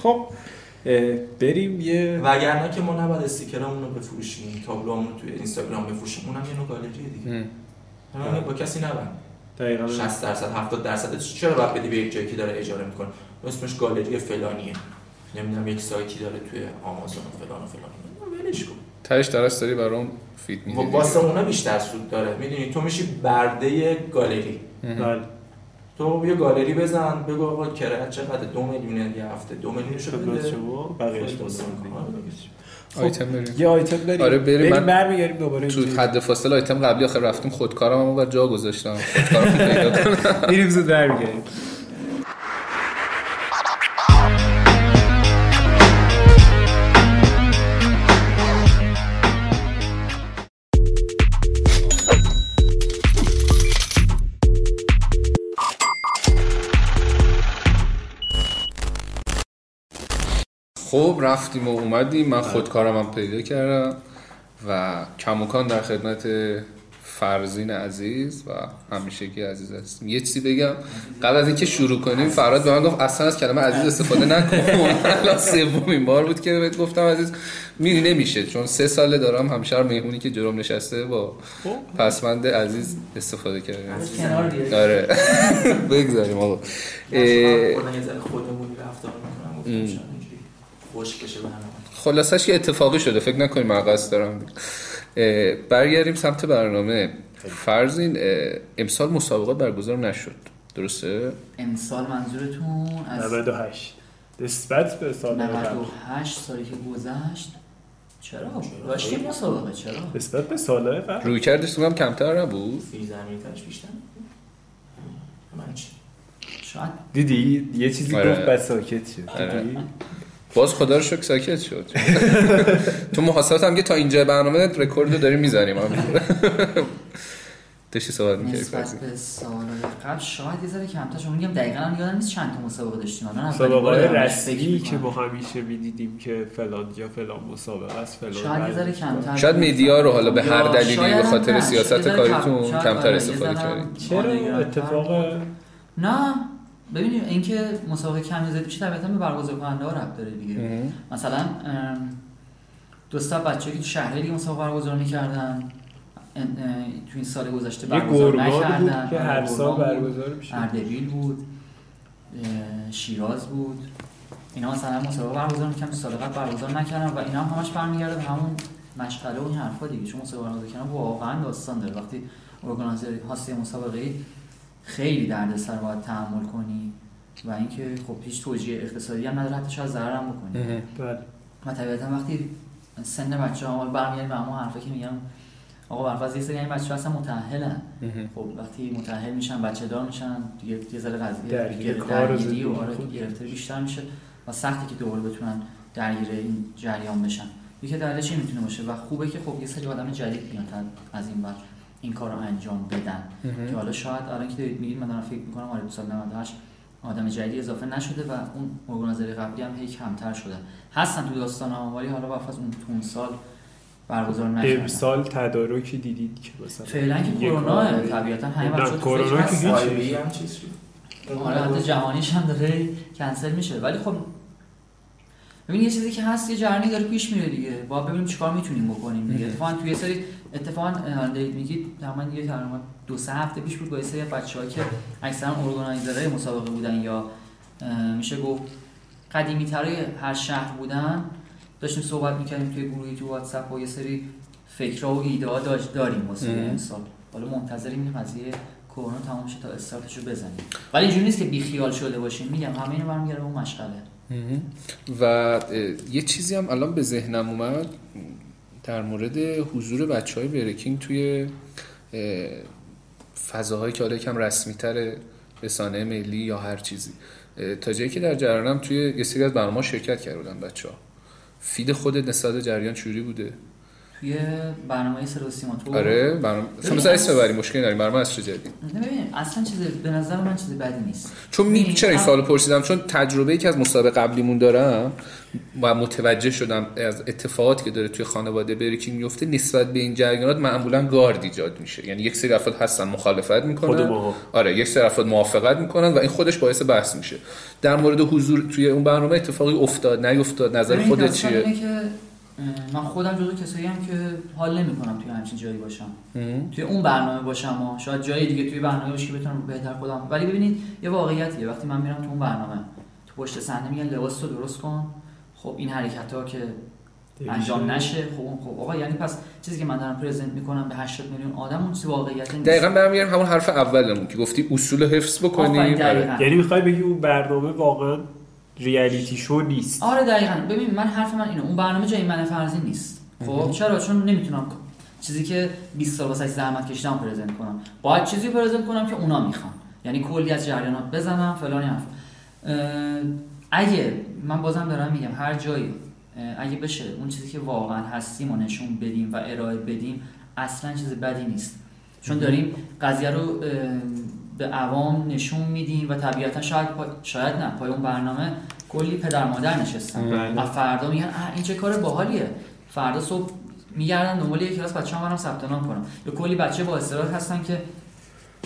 خب بریم یه وگرنه که ما نباید استیکرامون رو بفروشیم تابلومون رو توی اینستاگرام بفروشیم اونم یه نوع گالریه دیگه. با کسی نبند. دقیقا. 60 درصد 70 درصد. چرا باید بدی به یک جایی که داره اجاره می‌کنه؟ اسمش گالری فلانیه. نمی‌دونم یک سایتی داره توی آمازون و فلان و فلان. ولش کن. تهش درست داری benefit و میدی واسه اونا بیشتر سود داره. می‌دونی تو میشی برده گالری. بله. تو یه گالری بزن بگو آقا کرایت چقدر دو میلیون یه هفته. دو میلیونشو بده. بقیه‌اش. آره دیگه. خب، آیتم بریم. یه آیتم داریم. آره، بریم. من- برمیگردیم دوباره تو. حد فاصله آیتم قبلی آخر رفتیم خودکارم هم اونور جا گذاشتم. خودکارم پیدا کنم. میریم زود برمیگردیم. خب رفتیم و اومدیم. من خودکارم هم پیدا کردم و کموکان در خدمت فرزین عزیز و همیشگی عزیز هستیم. یه چیزی بگم. قبل از اینکه شروع کنیم فراد به من گفت اصلا از کلمه عزیز استفاده نکن. الان سومین بار بود که بهت گفتم عزیز. میری نمیشه. چون سه ساله دارم همیشه هر مهمونی که جلوم نشسته با پسمند عزیز استفاده کردم. آره. بگذاریم آقا. رفتار خلاصش که اتفاقی شده فکر نکنیم من قصد دارم برگردیم سمت برنامه. فرضین امسال مسابقات برگزار نشد. درسته؟ امسال منظورتون از 98 نسبت به سال قبل. 98 سالی که گذشت. چرا؟ داشتیم مسابقه چرا؟ نسبت به سالهای قبل. روی کردش هم کمتر نبود؟ فی زمینیتش بیشتر من چی؟ شاید. دیدی؟ یه چیزی آره. گفت بعد ساکت شد. آره. دیدی؟ باز خدا رو شکر ساکت شد. تو محاسبات هم که تا اینجا برنامه رکورد رو داریم می‌زنیم. داشتی صحبت می‌کردی. نسبت به سال قبل شاید یه ذره کمتر شما میگم دقیقا هم یادم نیست چند تا مسابقه داشتیم. الان مسابقه فکر که. ما همیشه می‌دیدیم که فلان یا فلان مسابقه است فلان شاید یه ذره. کمتر شاید میدیا رو حالا به هر دلیلی به هم خاطر. سیاست کاریتون کمتر استفاده کردیم. چرا اتفاق نه. ببینید اینکه مسابقه کمی زیاد میشه طبیعتا به برگزار کننده ها ربط داره دیگه. مثلا ام، دو تا بچه‌ای که تو شهری دیگه مسابقه برگزار می‌کردن تو این سال گذشته برگزار نکردن. که آره، هر سال برگزار میشه. اردبیل بود شیراز بود. اینا مثلا مسابقه برگزار می‌کردن تو سال قبل برگزار نکردن و اینا هم همش برمیگرده به همون مشغله و این حرفا دیگه. چون مسابقه برگزار کردن واقعا داستان داره. وقتی ارگانایزر هستی مسابقه خیلی دردسر باید تحمل کنی و اینکه خب هیچ توجیه اقتصادی هم نداره حتی شاید ضرر هم بکنی. بله. و طبیعتا وقتی سن بچه ها برمیگردیم به همون حرفا که میگم آقا برفرض یه سری این بچه هستن متأهلن. خب وقتی متأهل میشن بچه دار میشن دیگه یه ذره قضیه درگیری و آره. گرفته بیشتر میشه و سخته که دوباره بتونن درگیر این جریان بشن. یکی دلیلش این می‌تونه باشه و خوبه که خب یه سری آدم جدید میان تا از این بر این کار رو انجام بدن. که حالا شاید الان که دارید میگید من دارم فکر می‌کنم آره سال 98 آدم جدیدی اضافه نشده و اون ارگانایزر قبلی هم هی کمتر شده. هستن تو داستان ها ولی حالا برفرض اون تون سال برگزار نشدن امسال تدارکی دیدید که مثلا فعلا که کرونا طبیعتا همه نه، بچه‌ها تو کرونا که. آیبی هم چیز شد. آره حتی جهانیش هم داره کنسل میشه. ولی خب ببین یه چیزی که هست یه جرنی داره پیش میره دیگه. باید ببینیم چیکار می‌تونیم بکنیم دیگه. اتفاقا توی یه سری اتفاقا اه، دارید میگید تقریبا دیگه تقریبا دو سه هفته پیش بود با یه سری بچه‌ها که اکثرا ارگانایزرهای مسابقه بودن یا میشه گفت قدیمی هر شهر بودن. داشتیم صحبت می‌کردیم توی گروهی تو واتساپ و یه سری فکرها و ایده ها داشت داریم واسه. امسال. حالا منتظریم این قضیه کرونا تمام شه تا استارتش رو بزنیم. ولی اینجوری نیست که بیخیال شده باشیم. میگم همه اینو برمیگره اون مشغله. و یه چیزی هم الان به ذهنم اومد. در مورد حضور بچه های بریکینگ توی اه، فضاهایی که حالا یکم رسمی تر رسانه ملی یا هر چیزی. تا جایی که در جریانم توی یه سری از برنامه شرکت کردن بچه ها فید خودت نسبت به جریان چوری بوده؟ توی برنامه سر و سیما. تو آره برنامه مثلا از- اسم ببریم مشکلی نداریم. برنامه اصر جدید نه ببین اصلا چیز به نظر من چیز بدی نیست. چون می ببین، چرا این سوالو پرسیدم؟ چون تجربه ای که از مسابقه قبلیمون دارم و متوجه شدم از اتفاقاتی که داره توی خانواده بریکینگ میفته نسبت به این جریانات معمولا گارد ایجاد میشه. یعنی یک سری افراد هستن مخالفت می‌کنن. آره یک سری افراد موافقت می‌کنن و این خودش باعث بحث میشه. در مورد حضور توی اون برنامه اتفاقی افتاد نیفتاد نظر خودت چیه؟ که من خودم جزو کسایی هم که حال نمی‌کنم توی همچین جایی باشم. توی اون برنامه باشم و شاید جای دیگه توی برنامه باشه که بتونم بهتر خودم ولی ببینید یه واقعیتیه. وقتی من میرم تو اون برنامه تو پشت صحنه میگن لباس تو درست کن. خب این حرکت ها که انجام نشه خب اون- خب آقا یعنی پس چیزی که من دارم پرزنت می‌کنم به 80 میلیون آدم اون چیز واقعیت نیست. دقیقا برمیگردم همون حرف اولمون که گفتی اصول حفظ بکنیم آره. یعنی می‌خوای بگی اون برنامه واقعا ریالیتی شو نیست. آره دقیقا. ببین من حرف من اینه. اون برنامه جای من فرضی نیست. خب؟ چرا؟ چون نمی‌تونم چیزی که 20 سال واسه زحمت کشیدم پرزنت کنم. باید چیزی پرزنت کنم که اونا می‌خوان. یعنی کلی از جریانات بزنم فلان حرف. اگه من بازم دارم میگم هر جایی اگه بشه اون چیزی که واقعا هستیم و نشون بدیم و ارائه بدیم اصلا چیز بدی نیست. چون داریم قضیه رو به عوام نشون میدیم و طبیعتا شاید پا... شاید نه پای اون برنامه کلی پدر مادر نشستن. بله. و فردا میگن این چه کار باحالیه. فردا صبح میگردن دنبال یک کلاس بچه هم برم ثبت نام کنم. یا کلی بچه با استعداد هستن که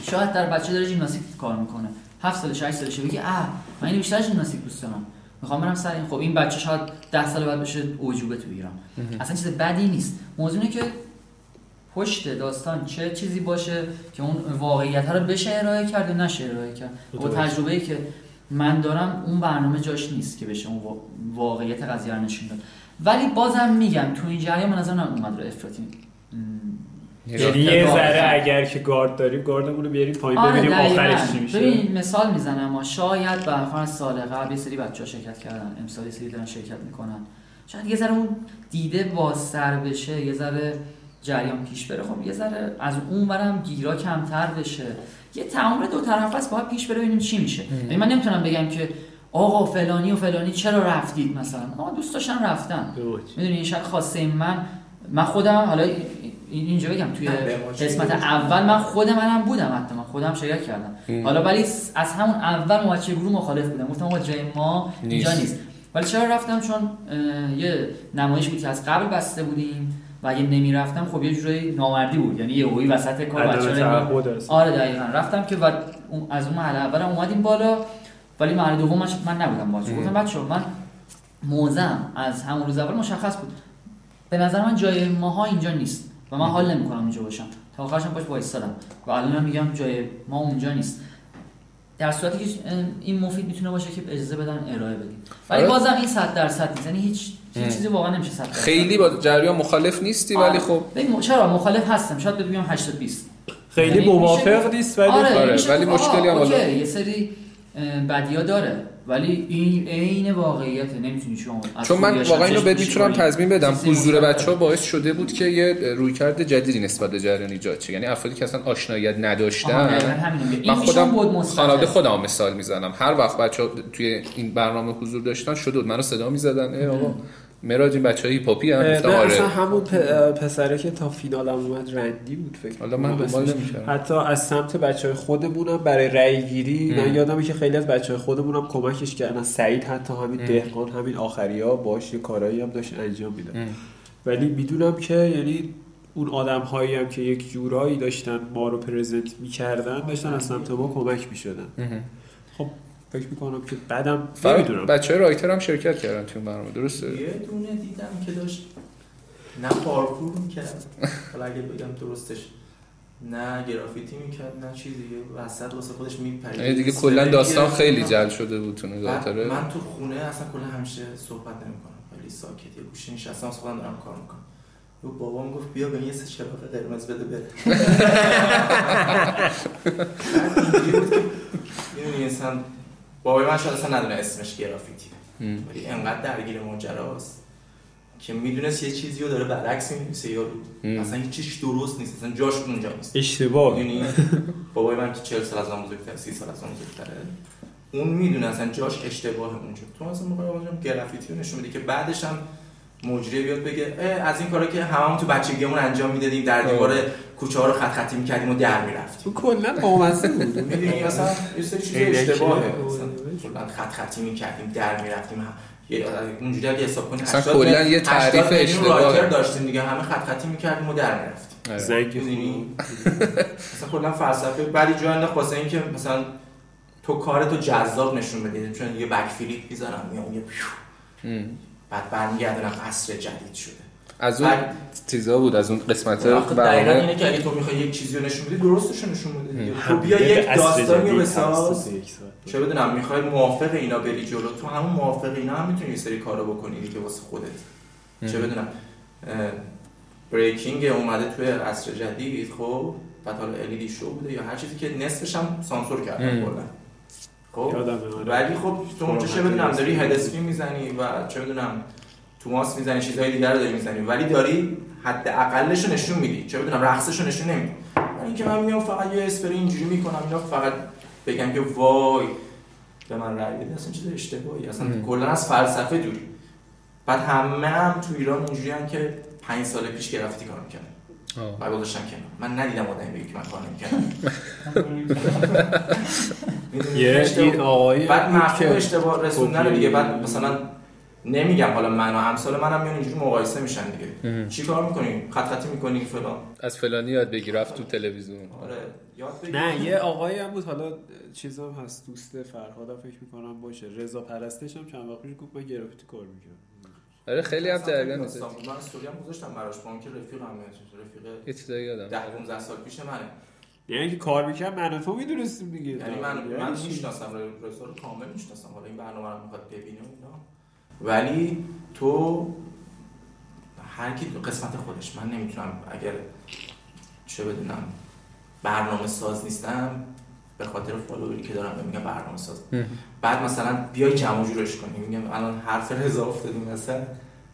شاید در بچه داره ژیمناستیک کار می‌کنه. 7 سالش 8 سالشه بگه اه من اینو بیشتر ژیمناستیک دوست دارم. می‌خوام برم سر این. خب این بچه شاید 10 سال بعد بشه اوجوبه تو ایران. اصلا چیز بدی نیست. موضوع اینه که پشت داستان چه چیزی باشه که اون واقعیت رو بشه ارائه کرد یا نشه ارائه کرد. با. تجربه ای که من دارم اون برنامه جاش نیست که بشه اون وا- واقعیت قضیه رو نشون داد ولی بازم میگم تو این جریان من نظر من اومد رو افراطی. یعنی یه. ذره اگر که گارد داریم گاردمون رو بیاریم پایین آره ببینیم. آخرش چی میشه. ببین مثال می‌زنم. ما شاید به فرض سال قبل یه سری بچه‌ها شرکت کردن. امسال یه سری دارن شرکت می‌کنن. شاید یه ذره اون دیده بازتر بشه یه ذره جریان پیش بره. خب یه ذره از اون برم گیرا کمتر بشه. یه تعامل دو طرف است باید پیش بره ببینیم چی میشه. یعنی من نمی‌تونم بگم که آقا فلانی و فلانی چرا رفتید مثلا؟ آقا دوست داشتن رفتن. می‌دونی این شاید خواسته من. من خودم حالا این- اینجا بگم توی قسمت؟ اول من خود منم بودم حتی. من خودم شرکت کردم. حالا ولی از همون اول ما بچه گروه مخالف بودم. گفتم آقا جای ما اینجا نیست. نیست. ولی چرا رفتم؟ چون یه نمایش بود که از قبل بسته بودیم. و اگه نمی‌رفتم خب یه جوری نامردی بود. یعنی یه وسط کار بچه‌ها. آره دقیقا. رفتم که و از اون محل اولم اومدیم بالا. ولی محل دومش من نبودم باش گفتم بچه من موزم از همون روز اول مشخص بود. به نظر من جای ماها اینجا نیست و من حال نمی‌کنم اینجا باشم. تا آخرشم باش وایسادم و الان میگم جای ما اونجا نیست. در صورتی که این مفید می‌تونه باشه که اجازه بدن ارائه بدیم. ولی آره. بازم این 100 درصد نیست. یعنی هیچ هیچ چیزی واقعا نمیشه 100 درصد. خیلی با جریان مخالف نیستی ولی آره. خب. ببین چرا؟ مخالف هستم. شاید بگم 80 20 خیلی یعنی موافق نیست ولی آره, آره، ولی مشکلی هم یه سری بدیا داره ولی این عین واقعیته نمی‌تونی شما چون من واقعا اینو بهت پوشی می‌تونم. تضمین بدم حضور بچه ها. باعث شده بود که یه رویکرد جدیدی نسبت به جریان ایجاد شه یعنی افرادی که اصلا آشناییت دقیقاً نداشتن. من بود خودم مثبته. خانواده خودم مثال می‌زنم هر وقت بچه ها توی این برنامه حضور داشتن شده بود منو صدا می‌زدن ای آقا مراج این بچه های هیپاپی هم نه گفتم اصلا آره همون پ- پسره که تا فینال هم اومد رندی بود فکر حالا من دنبال. حتی از سمت بچه های خودمونم برای رأی گیری. من یادمه که خیلی از بچه های خودمونم کمکش کردن سعید حتی همین دهقان همین آخری ها باش یه کارایی هم داشت انجام می‌داد. ولی می‌دونم که یعنی اون آدم هایی هم که یک جورایی داشتن ما رو پرزنت می‌کردن داشتن از سمت ما کمک می‌شدن. خب فکر می‌کنم که بعدم نمی‌دونم. بچه های رایتر هم شرکت کردن توی اون برنامه درسته؟ یه دونه دیدم که داشت نه پارکور می‌کرد. حالا اگه بگم درستش نه گرافیتی می‌کرد نه چیزی وسط واسه خودش میپرید. یعنی دیگه کلا داستان خیلی جلب شده بود تو نگاه بعد داره من تو خونه اصلا کلا همیشه صحبت نمی‌کنم. خیلی ساکت یه گوشه نشستم خودم دارم کار می‌کنم. و بابام گفت بیا به این یه سه چراغ قرمز بده بره. اینجوری بود که بابای من شاید اصلا ندونه اسمش گرافیتی. ولی انقدر درگیر ماجراست که می‌دونست یه چیزی رو داره برعکس می‌نویسه یارو. اصلا هیچ چیزی درست نیست. اصلا جاش اونجا نیست اشتباه. می‌دونی بابای من که 40 سال از من بزرگتره 30 سال از من بزرگتره اون می‌دونه اصلا جاش اشتباه اونجا. تو مثلا موقع اونجا گرافیتی رو نشون میدی که بعدش هم مجری بیاد بگه از این کارا که هممون تو بچگیمون انجام می‌دادیم در دیوار کوچه ها رو خط خطی می‌کردیم و در می‌رفتیم تو کلا بامزه بود می‌دونی اصلا یه سری چیز اشتباهه. مثلا کلا خط خطی می‌کردیم در می‌رفتیم یه اونجوری اگه حساب کنی اصلا 80 کلاً یه 80 تعریف اشتباهه. داشتیم دیگه همه خط خطی می‌کردیم و در می‌رفتیم آره. زنگ؟ مثلا کلا فلسفه بعدی جا انداخت واسه اینکه مثلا تو کارتو جذاب نشون بدی چون یه بک فلیپ می‌زنم میام یه. بعد برمیگردونم عصر جدید شده. از اون بعد- چیزا بود از اون قسمت دقیقا اینه که اگه تو می‌خوای یک چیزی رو نشون بدی درستش رو نشون بده تو بیا یک داستانی رو بساز. چه بدونم می‌خوای موافق اینا بری جلو تو همون موافق اینا هم می‌تونی یه سری کارو بکنی دیگه واسه خودت. چه بدونم breaking اومده توی عصر جدید خب بعد حالا LED show بوده یا هر چیزی که نصفش هم سانسور کردن. کلا. خب؟ یادمه، آره. ولی خب تو اونجا چه بدونم داری head spin می‌زنی و چه بدونم توماس می‌زنی چیزهای دیگر رو داری می‌زنی. ولی داری حد اقلش رو نشون میدی. چه بدونم رقصش رو نشون نمیدی. من اینکه من میام فقط یه اسپری اینجوری می‌کنم اینا فقط بگم که وای به من رأی بده اصلا چیز اشتباهی. اصلا. کلا از فلسفه دوری. بعد همه هم تو ایران اونجوری هم که پنج سال پیش گرافیتی کار می‌کنن و گذاشتم کنار. من ندیدم آدمی بگه که من کار آقایی بعد مفهوم که اشتباه رسوندن کپی- دیگه. بعد مثلا نمیگم حالا من و همسال منم میان اینجوری مقایسه میشن دیگه. چی کار می‌کنی؟ خط خطی می‌کنی فلان. از فلانی یاد بگی رفت تو تلویزیون. آره یاد بگیر. نه یه آقایی هم بود حالا چیز هم هست دوست فرهادم فکر می‌کنم باشه. رضا پرستش هم چند وقت پیش گفت من گرافیتی کار می‌کنم آره خیلی هم جریان. من استوری هم گذاشتم براش با اینکه رفیقم رفیق یه چیزایی یادم. 10 15 سال پیش منه. یعنی اینکه کار می‌کنم من تو می‌دونستیم دیگه. یعنی من من یعنی چی؟ می‌شناسم رو کامل می‌شناسم. حالا این برنامه رو می‌خواد ببینه و اینا. ولی تو هر کی تو قسمت خودش. من نمی‌تونم اگر چه بدونم برنامه ساز نیستم. به خاطر فالووری که دارم میگم برنامه ساز بعد مثلا بیای جمع جورش کنی میگم الان حرف رضا افتادیم مثلا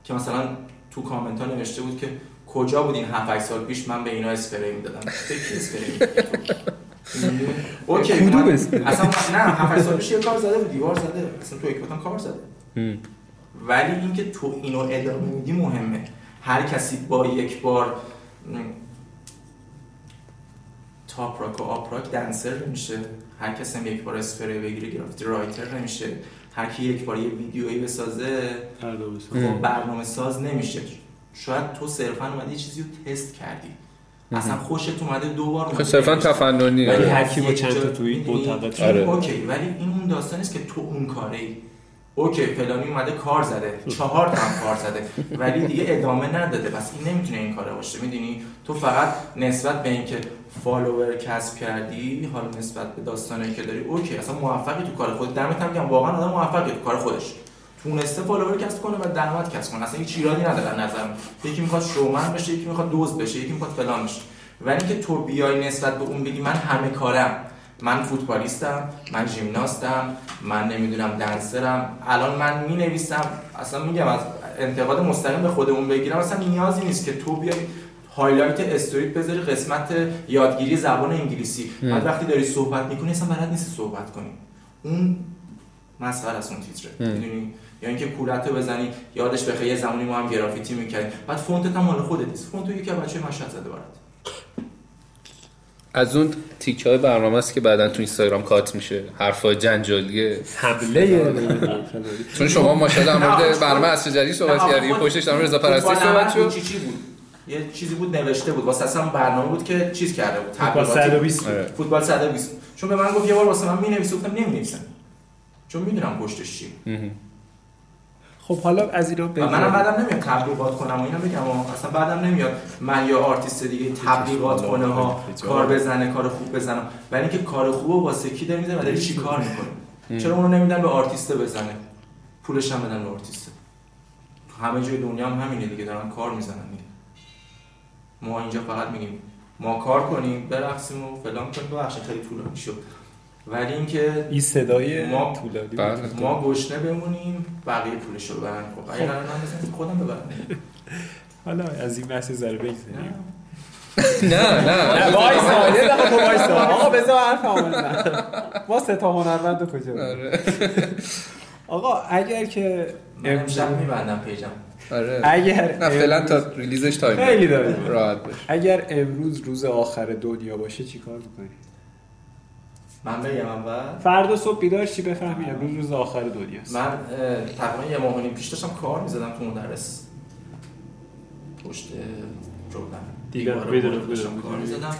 که مثلا تو کامنت ها نوشته بود که کجا بودین 7 8 سال پیش من به اینا اسپری می‌دادم فکر اسپری تو؟ می‌دونی؟ اوکی کدوم اسپری؟ اصلا نه 7 8 سال پیش یه کار زده بود دیوار زده اصلا تو اکباتان کار زده. ولی اینکه تو اینو ادامه میدی مهمه هر کسی با یک بار م، top rock و up rock dancer نمیشه هر کسی هم یک بار اسپری بگیره graffiti writer نمیشه هر کی یک بار یه ویدیویی بسازه برنامه ساز. ام. خب برنامه ساز نمیشه شاید تو صرفا اومدی یه چیزی رو تست کردی اصلا خوشت اومده دو بار خب صرفا. تفننی ولی. هر کی با چند تا توییت. آره. okay ولی این اون داستان است که تو اون کاره ای okay فلانی اومده کار زده چهار تا کار زده ولی دیگه ادامه نداده پس این نمی‌تونه این کاره باشه می‌دونی تو فقط نسبت به اینکه follower کسب کردی حالا نسبت به داستانی که داری okay اصلا موفقی تو کار خود. دمت هم میگم واقعا آدم موفقی تو کار خودش. تونسته follower کسب کنه و درآمد کسب کنه. اصلا هیچ ایرادی نداره نظر یکی می‌خواد شومن بشه یکی می‌خواد دوز بشه یکی می‌خواد فلان بشه. ولی اینکه تو بیای نسبت به اون بگی من همه کارم. من فوتبالیستم من ژیمناستم من نمی‌دونم dancer م الان من می نویسم اصلا میگم از انتقاد مستقیم به خودمون بگیرم. اصلا نیازی نیست که تو بیای highlight story ت بذاری قسمت یادگیری زبان انگلیسی. بعد وقتی داری صحبت می‌کنی اصلا بلد نیستی صحبت کنی. اون مسخره از اون تیتره. می‌دونی؟ یا اینکه کولت رو بزنی یادش بخیر یه زمانی ما هم گرافیتی می‌کردیم. بعد فونتت هم مال خودت نیست. فونت یکی از بچه‌های مشهد زده برات. از اون تیکه های برنامه است که بعدا تو اینستاگرام cut میشه. حرفای جنجالیه. حمله. فلانی. چون شما ماشاءالله در مورد برنامه عصر جدید صحبت کردی. پشتش در مورد رضا پرستی صحبت شد. چی چی بود؟ یه چیزی بود نوشته بود. واسه اصلا برنامه بود که چیز کرده بود فوتبال تبلیغاتی. 120 آره. فوتبال 120 چون به من گفت یه بار واسه من می‌نویسی گفتم نمی‌نویسم. چون می‌دونم پشتش چی خب حالا از اینا و بگذریم. منم بدم نمیاد تبلیغات کنم و اینا بگم. و اصلا بدم نمیاد. من یا آرتیست دیگه تبلیغات کنه ها کار بزنه کار خوب بزنم ولی اینکه کار خوب و واسه کی داری می‌زنه و داری چی کار می‌کنه. چرا اونو نمیدن به آرتیست بزنه؟ پولش هم بدن به آرتیست. همه جای دنیا هم همینه دیگه. دارن کار می‌زنن دیگه. ما اینجا فقط میگیم ما کار کنیم برقصیم و فلان کنیم. ببخشید خیلی طولانی شد. ولی اینکه این صدای ما- طولانی بود. بله. ما گشنه بمونیم بقیه پولش رو ببرن خب اگه قرار خودم ببرن حالا از این بحث ذره بگذریم. نه. نه وایسا. یه دقیقه وایسا. آقا بذار بزنم. ما سه تا هنرمند کجا؟ آره. آقا اگر که من امشب میبندم page م. آره. اگر نه فعلا امروز- تا release ش time خیلی. راحت باش اگر امروز روز آخر دنیا باشه چیکار می‌کنی؟ من بگم اول. فردا صبح بیدار چی بفهمی امروز روز آخر دنیاست. من تقریبا یه ماه و نیم پیش داشتم کار می‌زدم تو مدرس پشت دیگه، دیوار کار. می‌زدم.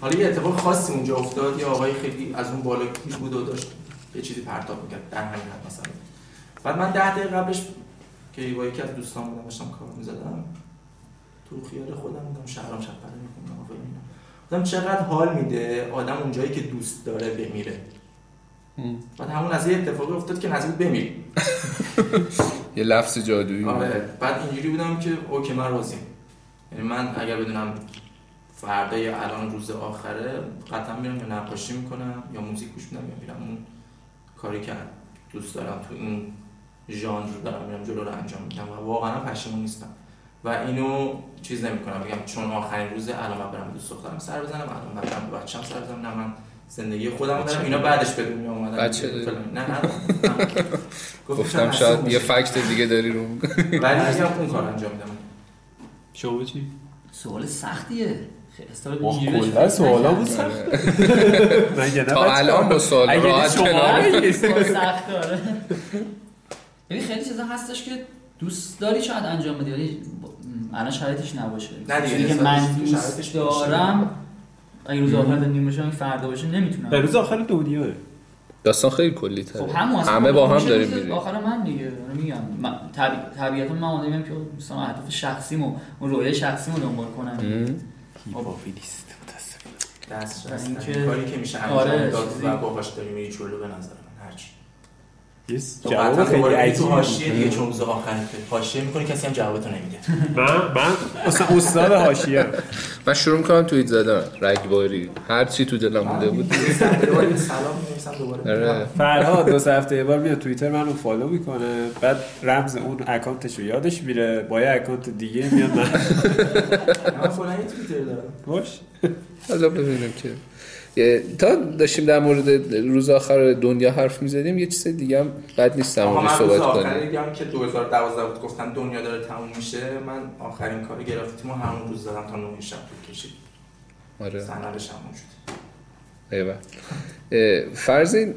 حالا یه اتفاق خاصی اونجا افتاد. یه آقای خیلی از اون بالا بود و داشت یه چیزی پرتاب می‌کرد. در همین حد مثلا. بعد من ده دقیقه قبلش که با یکی از دوستان بودم داشتم کار می‌زدم تو خیال خودم بودم شهرام شپره می‌کنم و اینا. گفتم چقدر حال میده آدم اونجایی که دوست داره بمیره. بعد همون از یه اتفاقی افتاد که نزدیک بمیری یه لفظ جادویی. آره. بعد اینجوری بودم که اوکی من راضیم. یعنی من اگر بدونم فردا یا الان روز آخره قطعا میرم یا نقاشی می‌کنم یا موزیک گوش میدم یا میرم. اون کاری که دوست دارم تو این ژانر دارم میرم جلو رو انجام میدم و واقعا پشیمون نیستم. و اینو چیز نمی‌کنم بگم چون آخرین روز الان برم دوست دخترم سر بزنم الان برم به بچه‌م سر بزنم نه من زندگی خودم دارم. اینا بعدش به دنیا اومدن. بچه. نه نه گفتم شاید یه فکت دیگه داری رو. ولی میگم اون کار انجام میدم. شما چی؟ سوال سختیه. کلا سوالا. بود سخت مگه نه تا؟ الان با سوال راحت کنار. سخت ببین خیلی چیزا هستش که دوست داری شاید انجام بدی ولی الان شرایطش نباشه. نه دیگه، چیزی که من دوست. دارم اگه روز آخر دنیا باشه اگه فردا باشه نمی‌تونم. به روز آخر دنیاه داستان خیلی کلی تره. خب اصلا همه با هم داریم میریم. آخر من دیگه میگم. من طبیع... طبیعتا من آدمیم که مثلا اهداف شخصیمو اون رویای شخصیمو دنبال کنم. هیپاپیلیست متاسفم دست و رستن. اینکه- کاری که میشه انجام آره، داد و باهاش داری میری جلو به نظر من هرچی. یه جواب خیلی عجیبی حاشیه. دیگه چون روز آخر حاشیه می‌کنی کسی هم جوابتو نمیده. من من اصلا استاد حاشیه. من شروع می‌کنم توییت زدن. رگباری. هر چی تو دلم مونده بود. سلام می‌نویسم دوباره آره. فرهاد دو سه هفته یه بار میاد توییتر منو follow می‌کنه. بعد رمز اون account ش رو یادش میره. با یه account دیگه میاد من من فلان توییتر دارم. باش. حالا ببینیم که. تا داشتیم در مورد روز آخر دنیا حرف می‌زدیم یه چیز دیگه هم بد نیست در موردش صحبت کنیم. هم که 2012 بود گفتن دنیا داره تموم میشه. من آخرین کار گرافیتیمو همون روز زدم تا نه شب طول کشید. آره. سندش همون شد. ایوه. اه، فرضین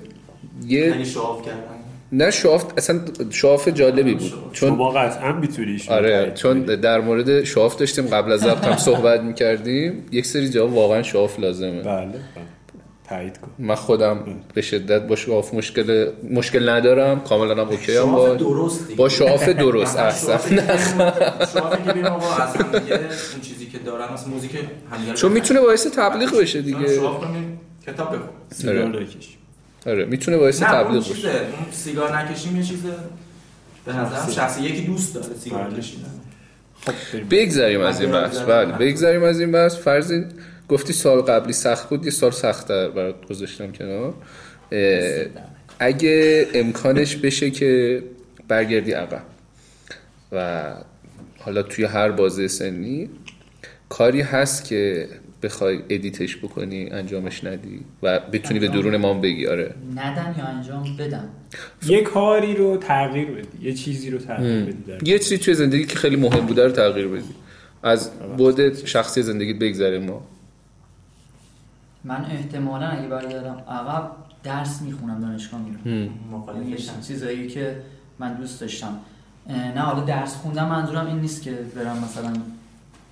یه خیلی شعاف کردم نه شواف اصلا شواف جالبی بود. چون شما قطعا می‌تونی آره چون در مورد شواف داشتیم قبل از ضبط هم صحبت می‌کردیم. یک سری جا واقعا شواف لازمه. بله بله. تایید کن. من خودم به شدت با شواف مشکل مشکل ندارم. کاملا هم اوکی هم شعاف با درست. با شعاف درست احسن شعافی که آقا از هم دیگه اون چیزی که دارن مثلا موزیک رو چون. می‌تونه باعث تبلیغ بشه مثلا دیگه شعاف کنیم کتاب بخون. سیگار آره. می‌تونه باعث تبلیغ چیزه بشه اون سیگار نکشیم یه چیزه. به نظرم شخصی. یکی دوست داره سیگار بله. کشیدن خب بریم. بگذریم از این بحث. بله. بگذریم از این بحث. فرض گفتی سال قبلی سخت بود یه سال سختتر برات گذاشتم کنار. اگه امکانش بشه که برگردی عقب. و حالا توی هر بازه سنی کاری هست که بخوای ادیتش بکنی انجامش ندی و بتونی به درون مام بگی آره. ندم یا انجام بدم؟ یه کاری رو تغییر بدی یه چیزی رو تغییر بدی یه چیزی توی زندگی که خیلی مهم بوده رو تغییر بدی. از بود شخصی زندگیت بگذره ما. من احتمالا اگه برگردم عقب درس می‌خونم دانشگاه میرم. مخالفشم یعنی چیزایی که من دوست داشتم. نه حالا درس خوندم منظورم این نیست که برم مثلا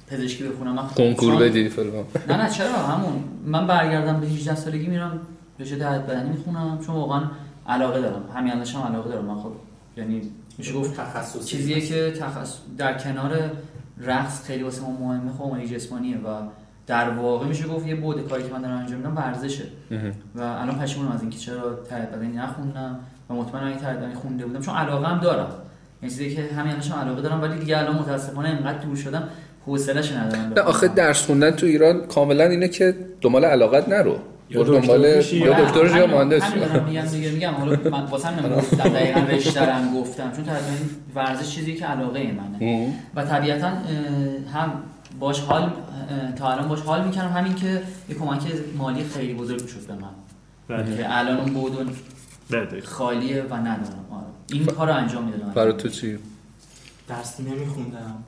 پزشکی بخونم. من کنکور بدی فلان. نه نه چرا؟ همون. من برگردم به 18 سالگی میرم رشته هیئت بدنی می‌خونم. چون واقعا علاقه دارم. همین الانش هم علاقه دارم. من خب یعنی میشه گفت تخصصی. چیزیه که تخص... در کنار رقص خیلی واسه ما مهمه. خب آمادگی جسمانیه و در واقع میشه گفت یه بود کاری که من دارم انجام میدم ورزشه. و الان پشیمونم از اینکه چرا تربیت بدنی نخوندم و مطمئنم اگه تربیت بدنی خونده بودم. چون علاقه هم دارم. یعنی چیزی که همین الانش هم علاقه دارم ولی دیگه الان متاسفانه اینقدر دور شدم حوصله‌اش ندارم نه. آخه درس خوندن تو ایران کاملا اینه که دنبال علاقت نرو. یا دنبال یا یا- دکتر یا مهندس. میگم دیگه میگم حالا من واسه همین گفتم دقیقا رشته‌رم گفتم چون طبیعتا ورزش چیزی که علاقه منه. و طبیعتا هم باش حال تا الان باش حال می‌کنم همین که یه کمک مالی خیلی بزرگ شد به من. بله. که الان اون بود بله. خالیه و ندارم. آره. این کار رو انجام می‌دادم. برای تو چی؟ درس نمیخوندم.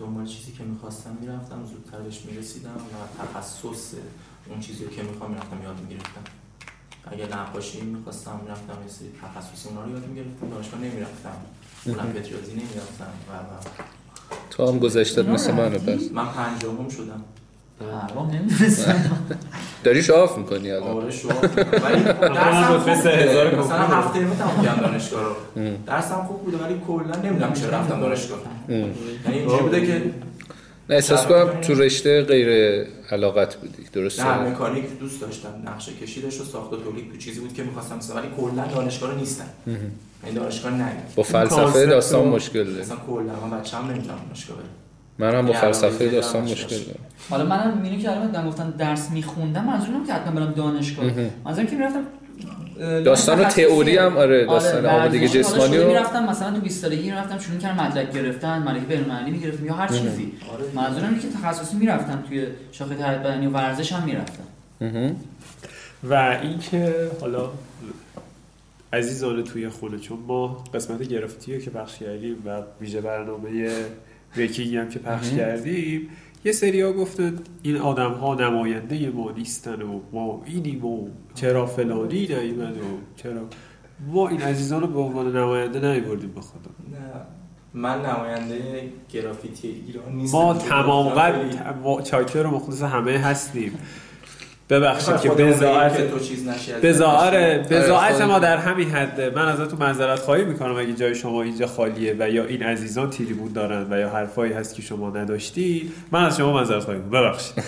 دنبال چیزی که می‌خواستم می‌رفتم زودتر بهش می‌رسیدم و تخصص اون چیزی که می‌خوام می‌رفتم یاد می‌گرفتم. اگر نقاشی می‌خواستم می‌رفتم یه سری تخصصی اونا رو یاد می‌گرفتم. دانشگاه نمی‌رفتم. المپیاد ریاضی نمی‌رفتم. و و تو هم گذشتت مثل منو پس من پنجاهم شدم. نمی‌رسم داری شاف می‌کنی الان. آره شو ولی سه هزار بوده. مثلا. هفته یه تمام کردم دانشگاه رو. درسم خوب بوده ولی کلا نمی‌دونم چرا رفتم دانشگاه. یعنی اینجوری بوده که نه احساس کنم تو رشته غیر علاقت بودی. نه درسته مکانیک دوست داشتم نقشه کشی داشت و ساخت و تولید تو چیزی بود که می‌خواستم مثلا ولی کلا دانشگاه رو نیستم. یعنی دانشگاه نه با فلسفه داستان مشکل داره مثلا کلا من بچه‌ام نمی‌تونم دانشگاه برم من هم با فلسفه داستان دیگه مشکل. دارم. حالا منم اینو که الان من گفتم درس میخوندم منظورم که حتما برم دانشگاه. منظورم که می‌رفتم داستان و تئوری هم آره داستان آمادگی جسمانی رو و می‌رفتم مثلا تو 20 سالگی می‌رفتم شروع کردم مدرک گرفتن مدرک بین‌المللی می‌گرفتم یا هر چیزی. منظورم اینه که تخصصی می‌رفتم توی شاخه تربیت بدنی و ورزش هم می‌رفتم. و اینکه حالا عزیزان توی خونه چون ما قسمت گرافیتی رو که پخش کردیم و ویژه برنامه ریکینگ هم که پخش کردیم یه سری ها گفتن این آدم ها نماینده ما نیستن و ما اینیم و چرا فلانی نیومد و چرا. ما این عزیزان رو به عنوان نماینده نیوردیم به خدا. نه من نماینده گرافیتی ایران نیستم. ما تمام قد چاکر و مخلص همه هستیم. ببخشید که خودمون بزاعت تو چیز از بزاعت دانشگاه. بزاعت آره، ما. در همین حده من ازتون معذرت خواهی می‌کنم اگه جای شما اینجا خالیه و یا این عزیزان تریبون دارن و یا حرفایی هست که شما نداشتید من از شما معذرت خواهی می‌کنم ببخشید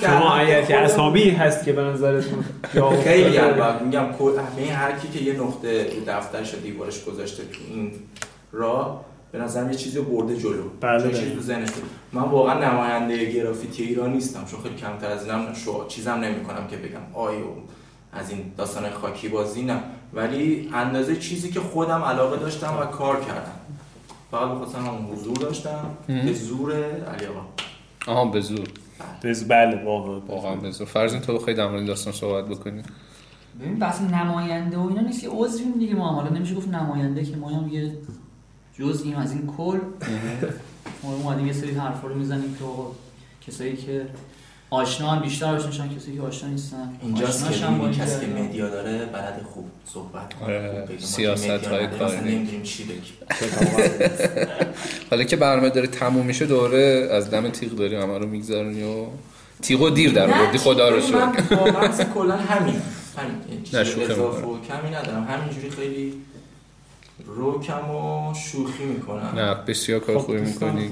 شما حد اگر که اسامی هست که به نظرتون خیلی. البته میگم کل همه هر کی که یه نقطه دفترش دیوارش گذاشته تو این راه به نظرم یه چیزی رو برده جلو. بله، بله. چیزی تو ذهنش بود. من واقعا نماینده گرافیتی ایران نیستم چون خیلی کمتر از اینم شو چیزم نمی‌کنم که بگم آیو از این داستان خاکی بازی نه. ولی اندازه چیزی که خودم علاقه داشتم و کار کردم. فقط بخواستم همون حضور داشتم. که زور علی آقا. آها به زور. بز- بله واقعا. واقعا به زور. فرض تو بخوای در مورد این داستان صحبت بکنی. ببین بحث نماینده و اینا نیست که عضویم دیگه ما. هم. حالا نمیشه گفت نماینده که ما هم یه جزئیم از این کل. ما اومدیم یه سری حرفا رو می‌زنیم که آقا کسایی که آشنا هم بیشتر آشناشن کسایی که آشنا نیستن. اینجاست که آشناشن با می‌بینی این کسی که. مدیا داره بلد خوب صحبت کنه. آره، سیاست‌های مدیا نداریم، کاری اصلا نیست. نمی‌دونیم چی بگیم. حالا که برنامه داره تموم میشه دوره از دم تیغ داری همه رو میگذارونی و تیغو دیر در آوردی خدا رو شکر. من کلا همین همین نه، شوخی اضافه کمی ندارم. همینجوری خیلی روکم و شوخی می‌کنم. نه بسیار کار خب، خوبی. می‌کنی.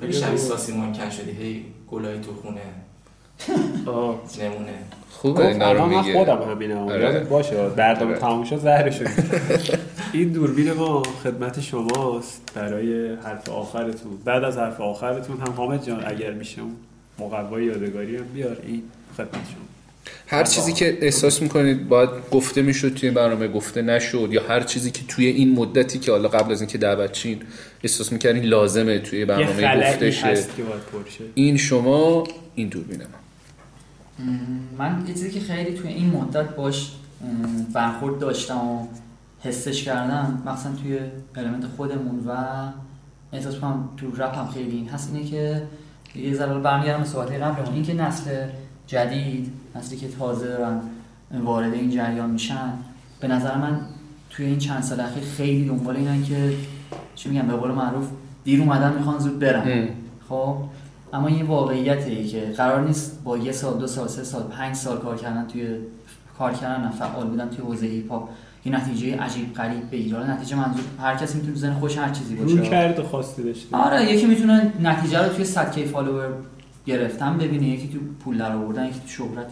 خیلی شبیه ساسی منکن شدی. هی گلای تو خونه. آه. نمونه. خوبه گفت اینا رو الان من میگه. خودم همینه آره. باشه برنامه آره. تموم شد زهر شد این دوربین ما خدمت شماست برای حرف آخرتون. بعد از حرف آخرتون هم حامد جان اگر میشه اون مقوای یادگاری هم بیار. این خدمت شما. هر چیزی که احساس می‌کنید باید گفته می‌شد توی برنامه گفته نشد یا هر چیزی که توی این مدتی که حالا قبل از اینکه دعوت چین احساس می‌کردین لازمه توی یه برنامه گفته شه. این شما این دوربین ما. من یه چیزی که خیلی توی این مدت باش برخورد داشتم و حسش کردم مخصوصا توی المنت خودمون و احساس کنم تو رپ هم خیلی این هست اینه که یه ذره برمیگردم به صحبت قبلمون. این که نسل جدید نسلی که تازه دارن وارد این جریان میشن. به نظر من توی این چند سال اخیر خیلی دنبال اینن که چی میگم به قول معروف دیر اومدن می‌خوان زود برن. ام. خب؟ اما این واقعیته که قرار نیست با یه سال دو سال سه سال پنج سال کار کردن توی کار کردن نه فعال بودن توی حوزه هیپ هاپ یه نتیجه عجیب غریب بگیره حالا نتیجه منظور هر کسی می‌تونه ذهن خودش هر چیزی باشه. کرد خاصی داشته. آره یکی می‌تونه نتیجه رو توی 100 K follower گرفتن ببینه یکی تو پول در آوردن یکی تو شهرت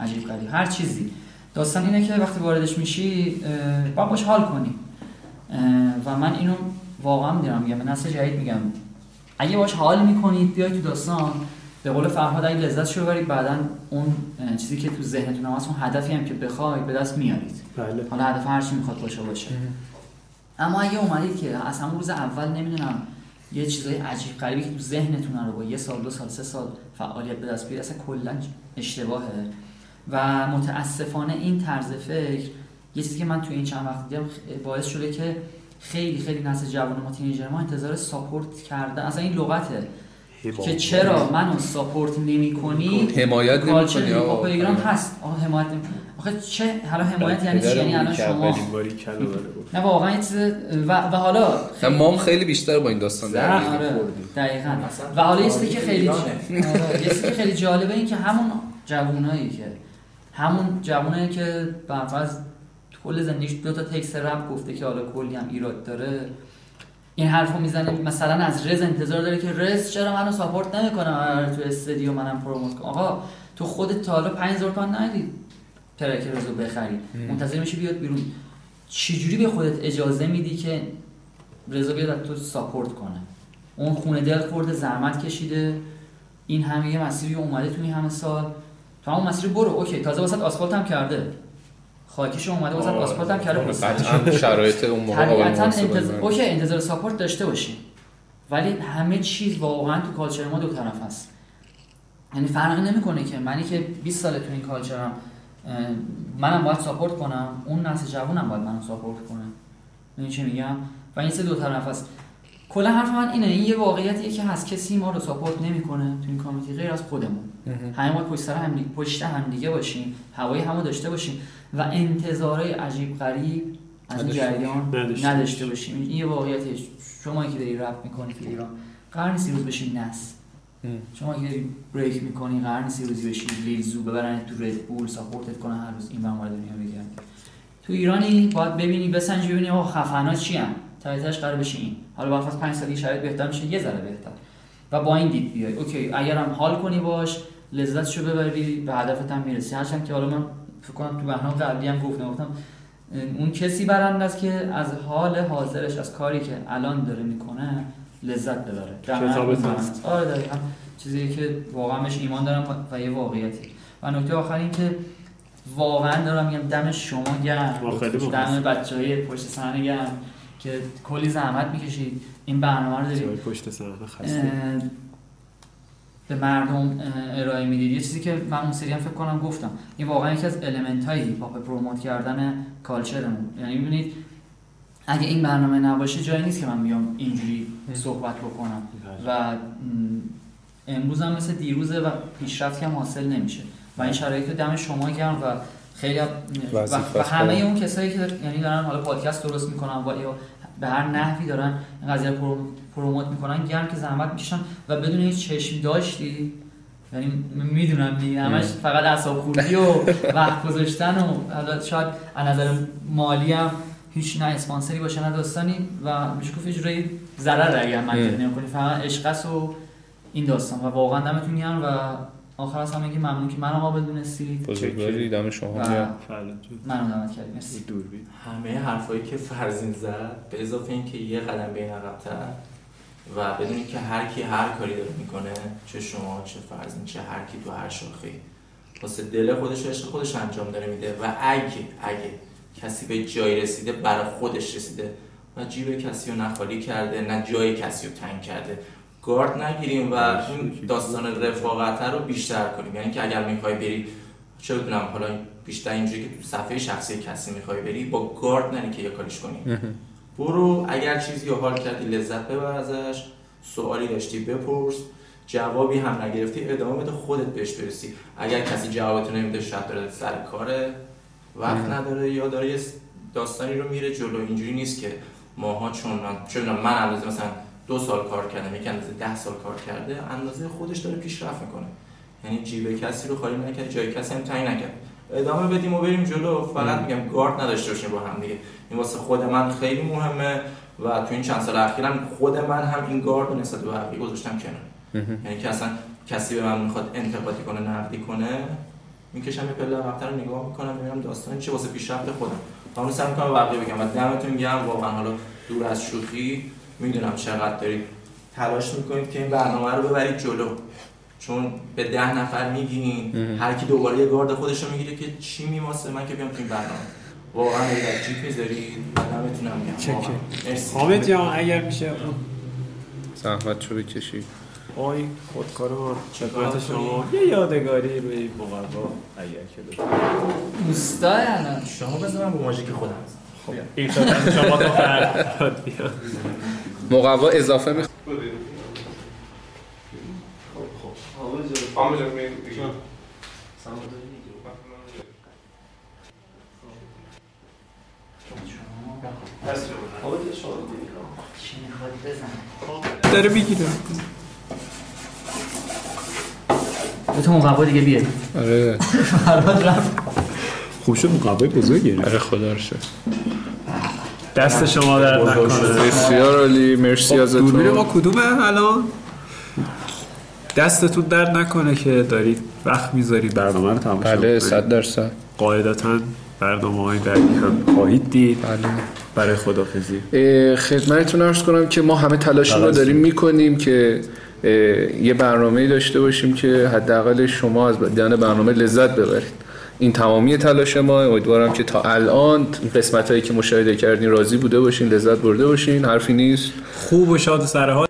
عجیب غریب هر چیزی. داستان اینه که وقتی واردش میشی باید باش حال کنی. و من اینو واقعا می‌دونم میگم به نسل جدید میگم. اگه باش حال می‌کنید بیاید تو داستان. به قول فرهاد اگه لذت شو ببرید بعدا اون چیزی که تو ذهنتون هست اون هدفی هم که بخواید به دست میارید. بله. حالا هدف هر چی می‌خواد باشه باشه. اما اگه اومدید که از همون روز اول نمی‌دونم یه چیزای عجیب غریبی که تو ذهنتون رو با یه سال دو سال سه سال فعالیت به دست بیارید اصلا کلا اشتباهه. و متاسفانه این طرز فکر یه چیزی که من تو این چند وقت دیدم باعث شده که خیلی خیلی نسل جوان ما تینیجر ما انتظار ساپورت کردن اصلا این لغته. که چرا منو ساپورت نمی کنی حمایت نمی‌کنی هیپ ایران هست. آقا حمایت نمی آخه چه حالا حمایت یعنی چی؟ یعنی الان شما نه واقعا یه چیز و, و حالا نه، ما هم خیلی بیشتر با این داستان در زخم. آره. دقیقاً. و حالا یه که خیلی. آره، یه چیزی که خیلی جالبه این که همون جوونایی که همون جوونایی که برفرض کل زندگیش دو تا text رپ گفته که حالا کلی هم ایراد داره این حرفو می‌زنه مثلا از رز انتظار داره که رز چرا منو support نمی‌کنه؟ تو استودیو منم promote کنم. آقا تو خودت تا حالا 5000 تومن ندادی track رزو بخری. منتظر میشی بیاد بیرون. چجوری به خودت اجازه میدی که رز بیاد تو support کنه؟ اون خون دل خورده زحمت کشیده. این همه یه مسیری اومده تو این همه سال. تو همون مسیر برو. okay تازه واست آسفالت هم کرده. خاکیش اومده آره. آسفالت هم کرده پوست. قطعا شرایط اون موقع انتظار. okay انتظار support داشته باشیم ولی همه چیز واقعا تو culture ما دو طرف هست یعنی فرقی نمی‌کنه که منی که 20 ساله تو این culture م منم باید support کنم اون نسل جوونم باید منو support کنه این چی میگم و این سه دو طرف هست کلا حرف من اینه این یه واقعیتیه که هست کسی ما رو support نمی‌کنه تو این community غیر از خودمون. همه ما پشت سر هم دی- پشت هم دیگه باشیم هوای همو داشته باشیم و انتظارای عجیب غریب از این نداشته جریان نداشته باشیم. این یه واقعیته شما که داری رپ می‌کنی تو ایران قرار نیست روز بشی Nas. شما که داری break می‌کنی قرار نیست روزی بشی Lilou ببرن تو Red Bull support ت کنه هر روز این ور دنیا بگردی. تو ایرانی باید ببینی بسنجی ببینی آقا خفنا چی هم تایتش قرار بشه این. حالا بعد از 5 سال دیگه شرایط بهتر میشه یه ذره بهتر. و با این دید بیای. اوکی اگرم حال کنی باش لذتشو ببری به هدفت هم می‌رسی. هرچند که حالا من فکر کنم تو برنامه قبلی هم گفتم گفتم اون کسی برنده است که از حال حاضرش از کاری که الان داره می‌کنه لذت ببره. آره دقیقاً. چیزی که واقعا بهش ایمان دارم و یه واقعیتی. و نکته آخر این که واقعا دارم میگم دم شما گرم. دم. بچه های پشت صحنه گرم. که کلی زحمت می‌کشید این برنامه رو دارید پشت صحنه خسته. به مردم ارائه می‌دید یه چیزی که من اون سری هم فکر کنم گفتم. این واقعا یکی از element های هیپ هاپ promote کردن culture مون یعنی ببینید اگه این برنامه نباشه جایی نیست که من بیام اینجوری صحبت بکنم. و م، امروز هم مثل دیروزه و پیشرفتی هم حاصل نمیشه. و این شرایط رو دم شما گرم و خیلی و, همه. اون کسایی که یعنی دارن حالا پادکست درست می‌کنن و به هر نحوی دارن این قضیه رو پرو- پروموت می‌کنن گرم که زحمت می‌کشن و بدون هیچ چشم داشتی یعنی می‌دونم دیگه همش فقط اعصاب خوردی و وقت گذاشتن و حالا شاید از نظر مالی هم هیچ نه اسپانسری باشه نه داستانی و میشه گفت یه جورایی ضرر اگر ام. نمی‌کنی فقط عشق و این داستان و واقعا دمتون گرم و آخر از همه که ممنون که منو قابل دونستید بزرگواری دم شما گرم. منو دعوت کردید مرسی. دوربین. همه حرفایی که فرزین زد به اضافه اینکه یه قدم بین عقب‌تر و بدونی که هر کی هر کاری داره می‌کنه چه شما چه فرزین چه هر کی تو هر شاخه. واسه دل خودش و عشق خودش انجام داره میده و اگه اگه کسی به جای رسیده برای خودش رسیده. و جیب کسی رو نخالی کرده نه جای کسی رو تنگ کرده. گارد نگیریم و این داستان رفاقت رو بیشتر کنیم. یعنی که اگر می‌خوای بری چه بدونم حالا بیشتر اینجوری که تو صفحه شخصی کسی می‌خوای بری با گارد نری که یه کاریش کنی. برو اگر چیزی رو حال کردی لذت ببر ازش سوالی داشتی بپرس. جوابی هم نگرفتی ادامه بده خودت بهش برسی. اگر کسی جوابتو نمیده شاید داره سر کاره. وقت نداره یا داره یه داستانی رو میره جلو. اینجوری نیست که ماها چون من چون من مثلا دو سال کار کردم یک اندازه ده سال کار کرده اندازه خودش داره پیشرفت می‌کنه. یعنی جیب کسی رو خالی نکرد جای کسی هم تنگ نکرد. ادامه بدیم و بریم جلو. فقط میگم گارد نداشته باشیم با هم دیگه. این واسه خود من خیلی مهمه و تو این چند سال اخیرم خود من هم این گارد رو نسبت به بقیه گذاشتم کنار. یعنی که اصلا کسی به من می‌خواد انتقادی کنه نقدی کنه می‌کشم یه پله عقب‌تر نگاه می‌کنم ببینم داستان چه واسه پیشرفت خودم. اون سعی می‌کنم بقیه بگم و دمتون گرم. واقعا حالا دور از شوخی می‌دونم چقدر دارید تلاش می‌کنید که این برنامه رو ببرید جلو. چون به ده نفر میگین هر کی دوباره یه گارد خودش رو می‌گیره که چی میماسه من که بیام تو این برنامه. واقعا دارید از جیب می‌ذارید گرم واقعا. مرسی. حامد جان اگر میشه. زحمت رو بکشی آی خودکار خدمت شما. یه یادگاری روی این مقوا اگر که دوستای الان شما بزنم با ماژیک خودم. خب این شما تو فرد بیاد. مقوا اضافه می چی می‌خواد داره می‌گیره. دو تا مقوا دیگه بیارید آره. فرهاد رفت. خوب شد مقابل بزرگی. آره خدا رو شکر. دست شما در نکنه. بسیار عالی. مرسی خب، دوربین ما ازتون کدومه الان؟ دستتون درد نکنه که دارید وقت می‌ذارید. برنامه رو تماشا بله کنید. صد درصد. قاعدتا برنامه های بعدی هم خواهید دید. بله. برای خدافزی خدمتتون ارز کنم که ما همه تلاش رو داریم می‌کنیم که یه برنامه داشته باشیم که حداقل شما از دیدن برنامه لذت ببرید. این تمامی تلاش ما. امیدوارم که تا الان قسمت هایی که مشاهده کردین راضی بوده باشین لذت برده باشین حرفی نیست. خوب و شاد و سرحال.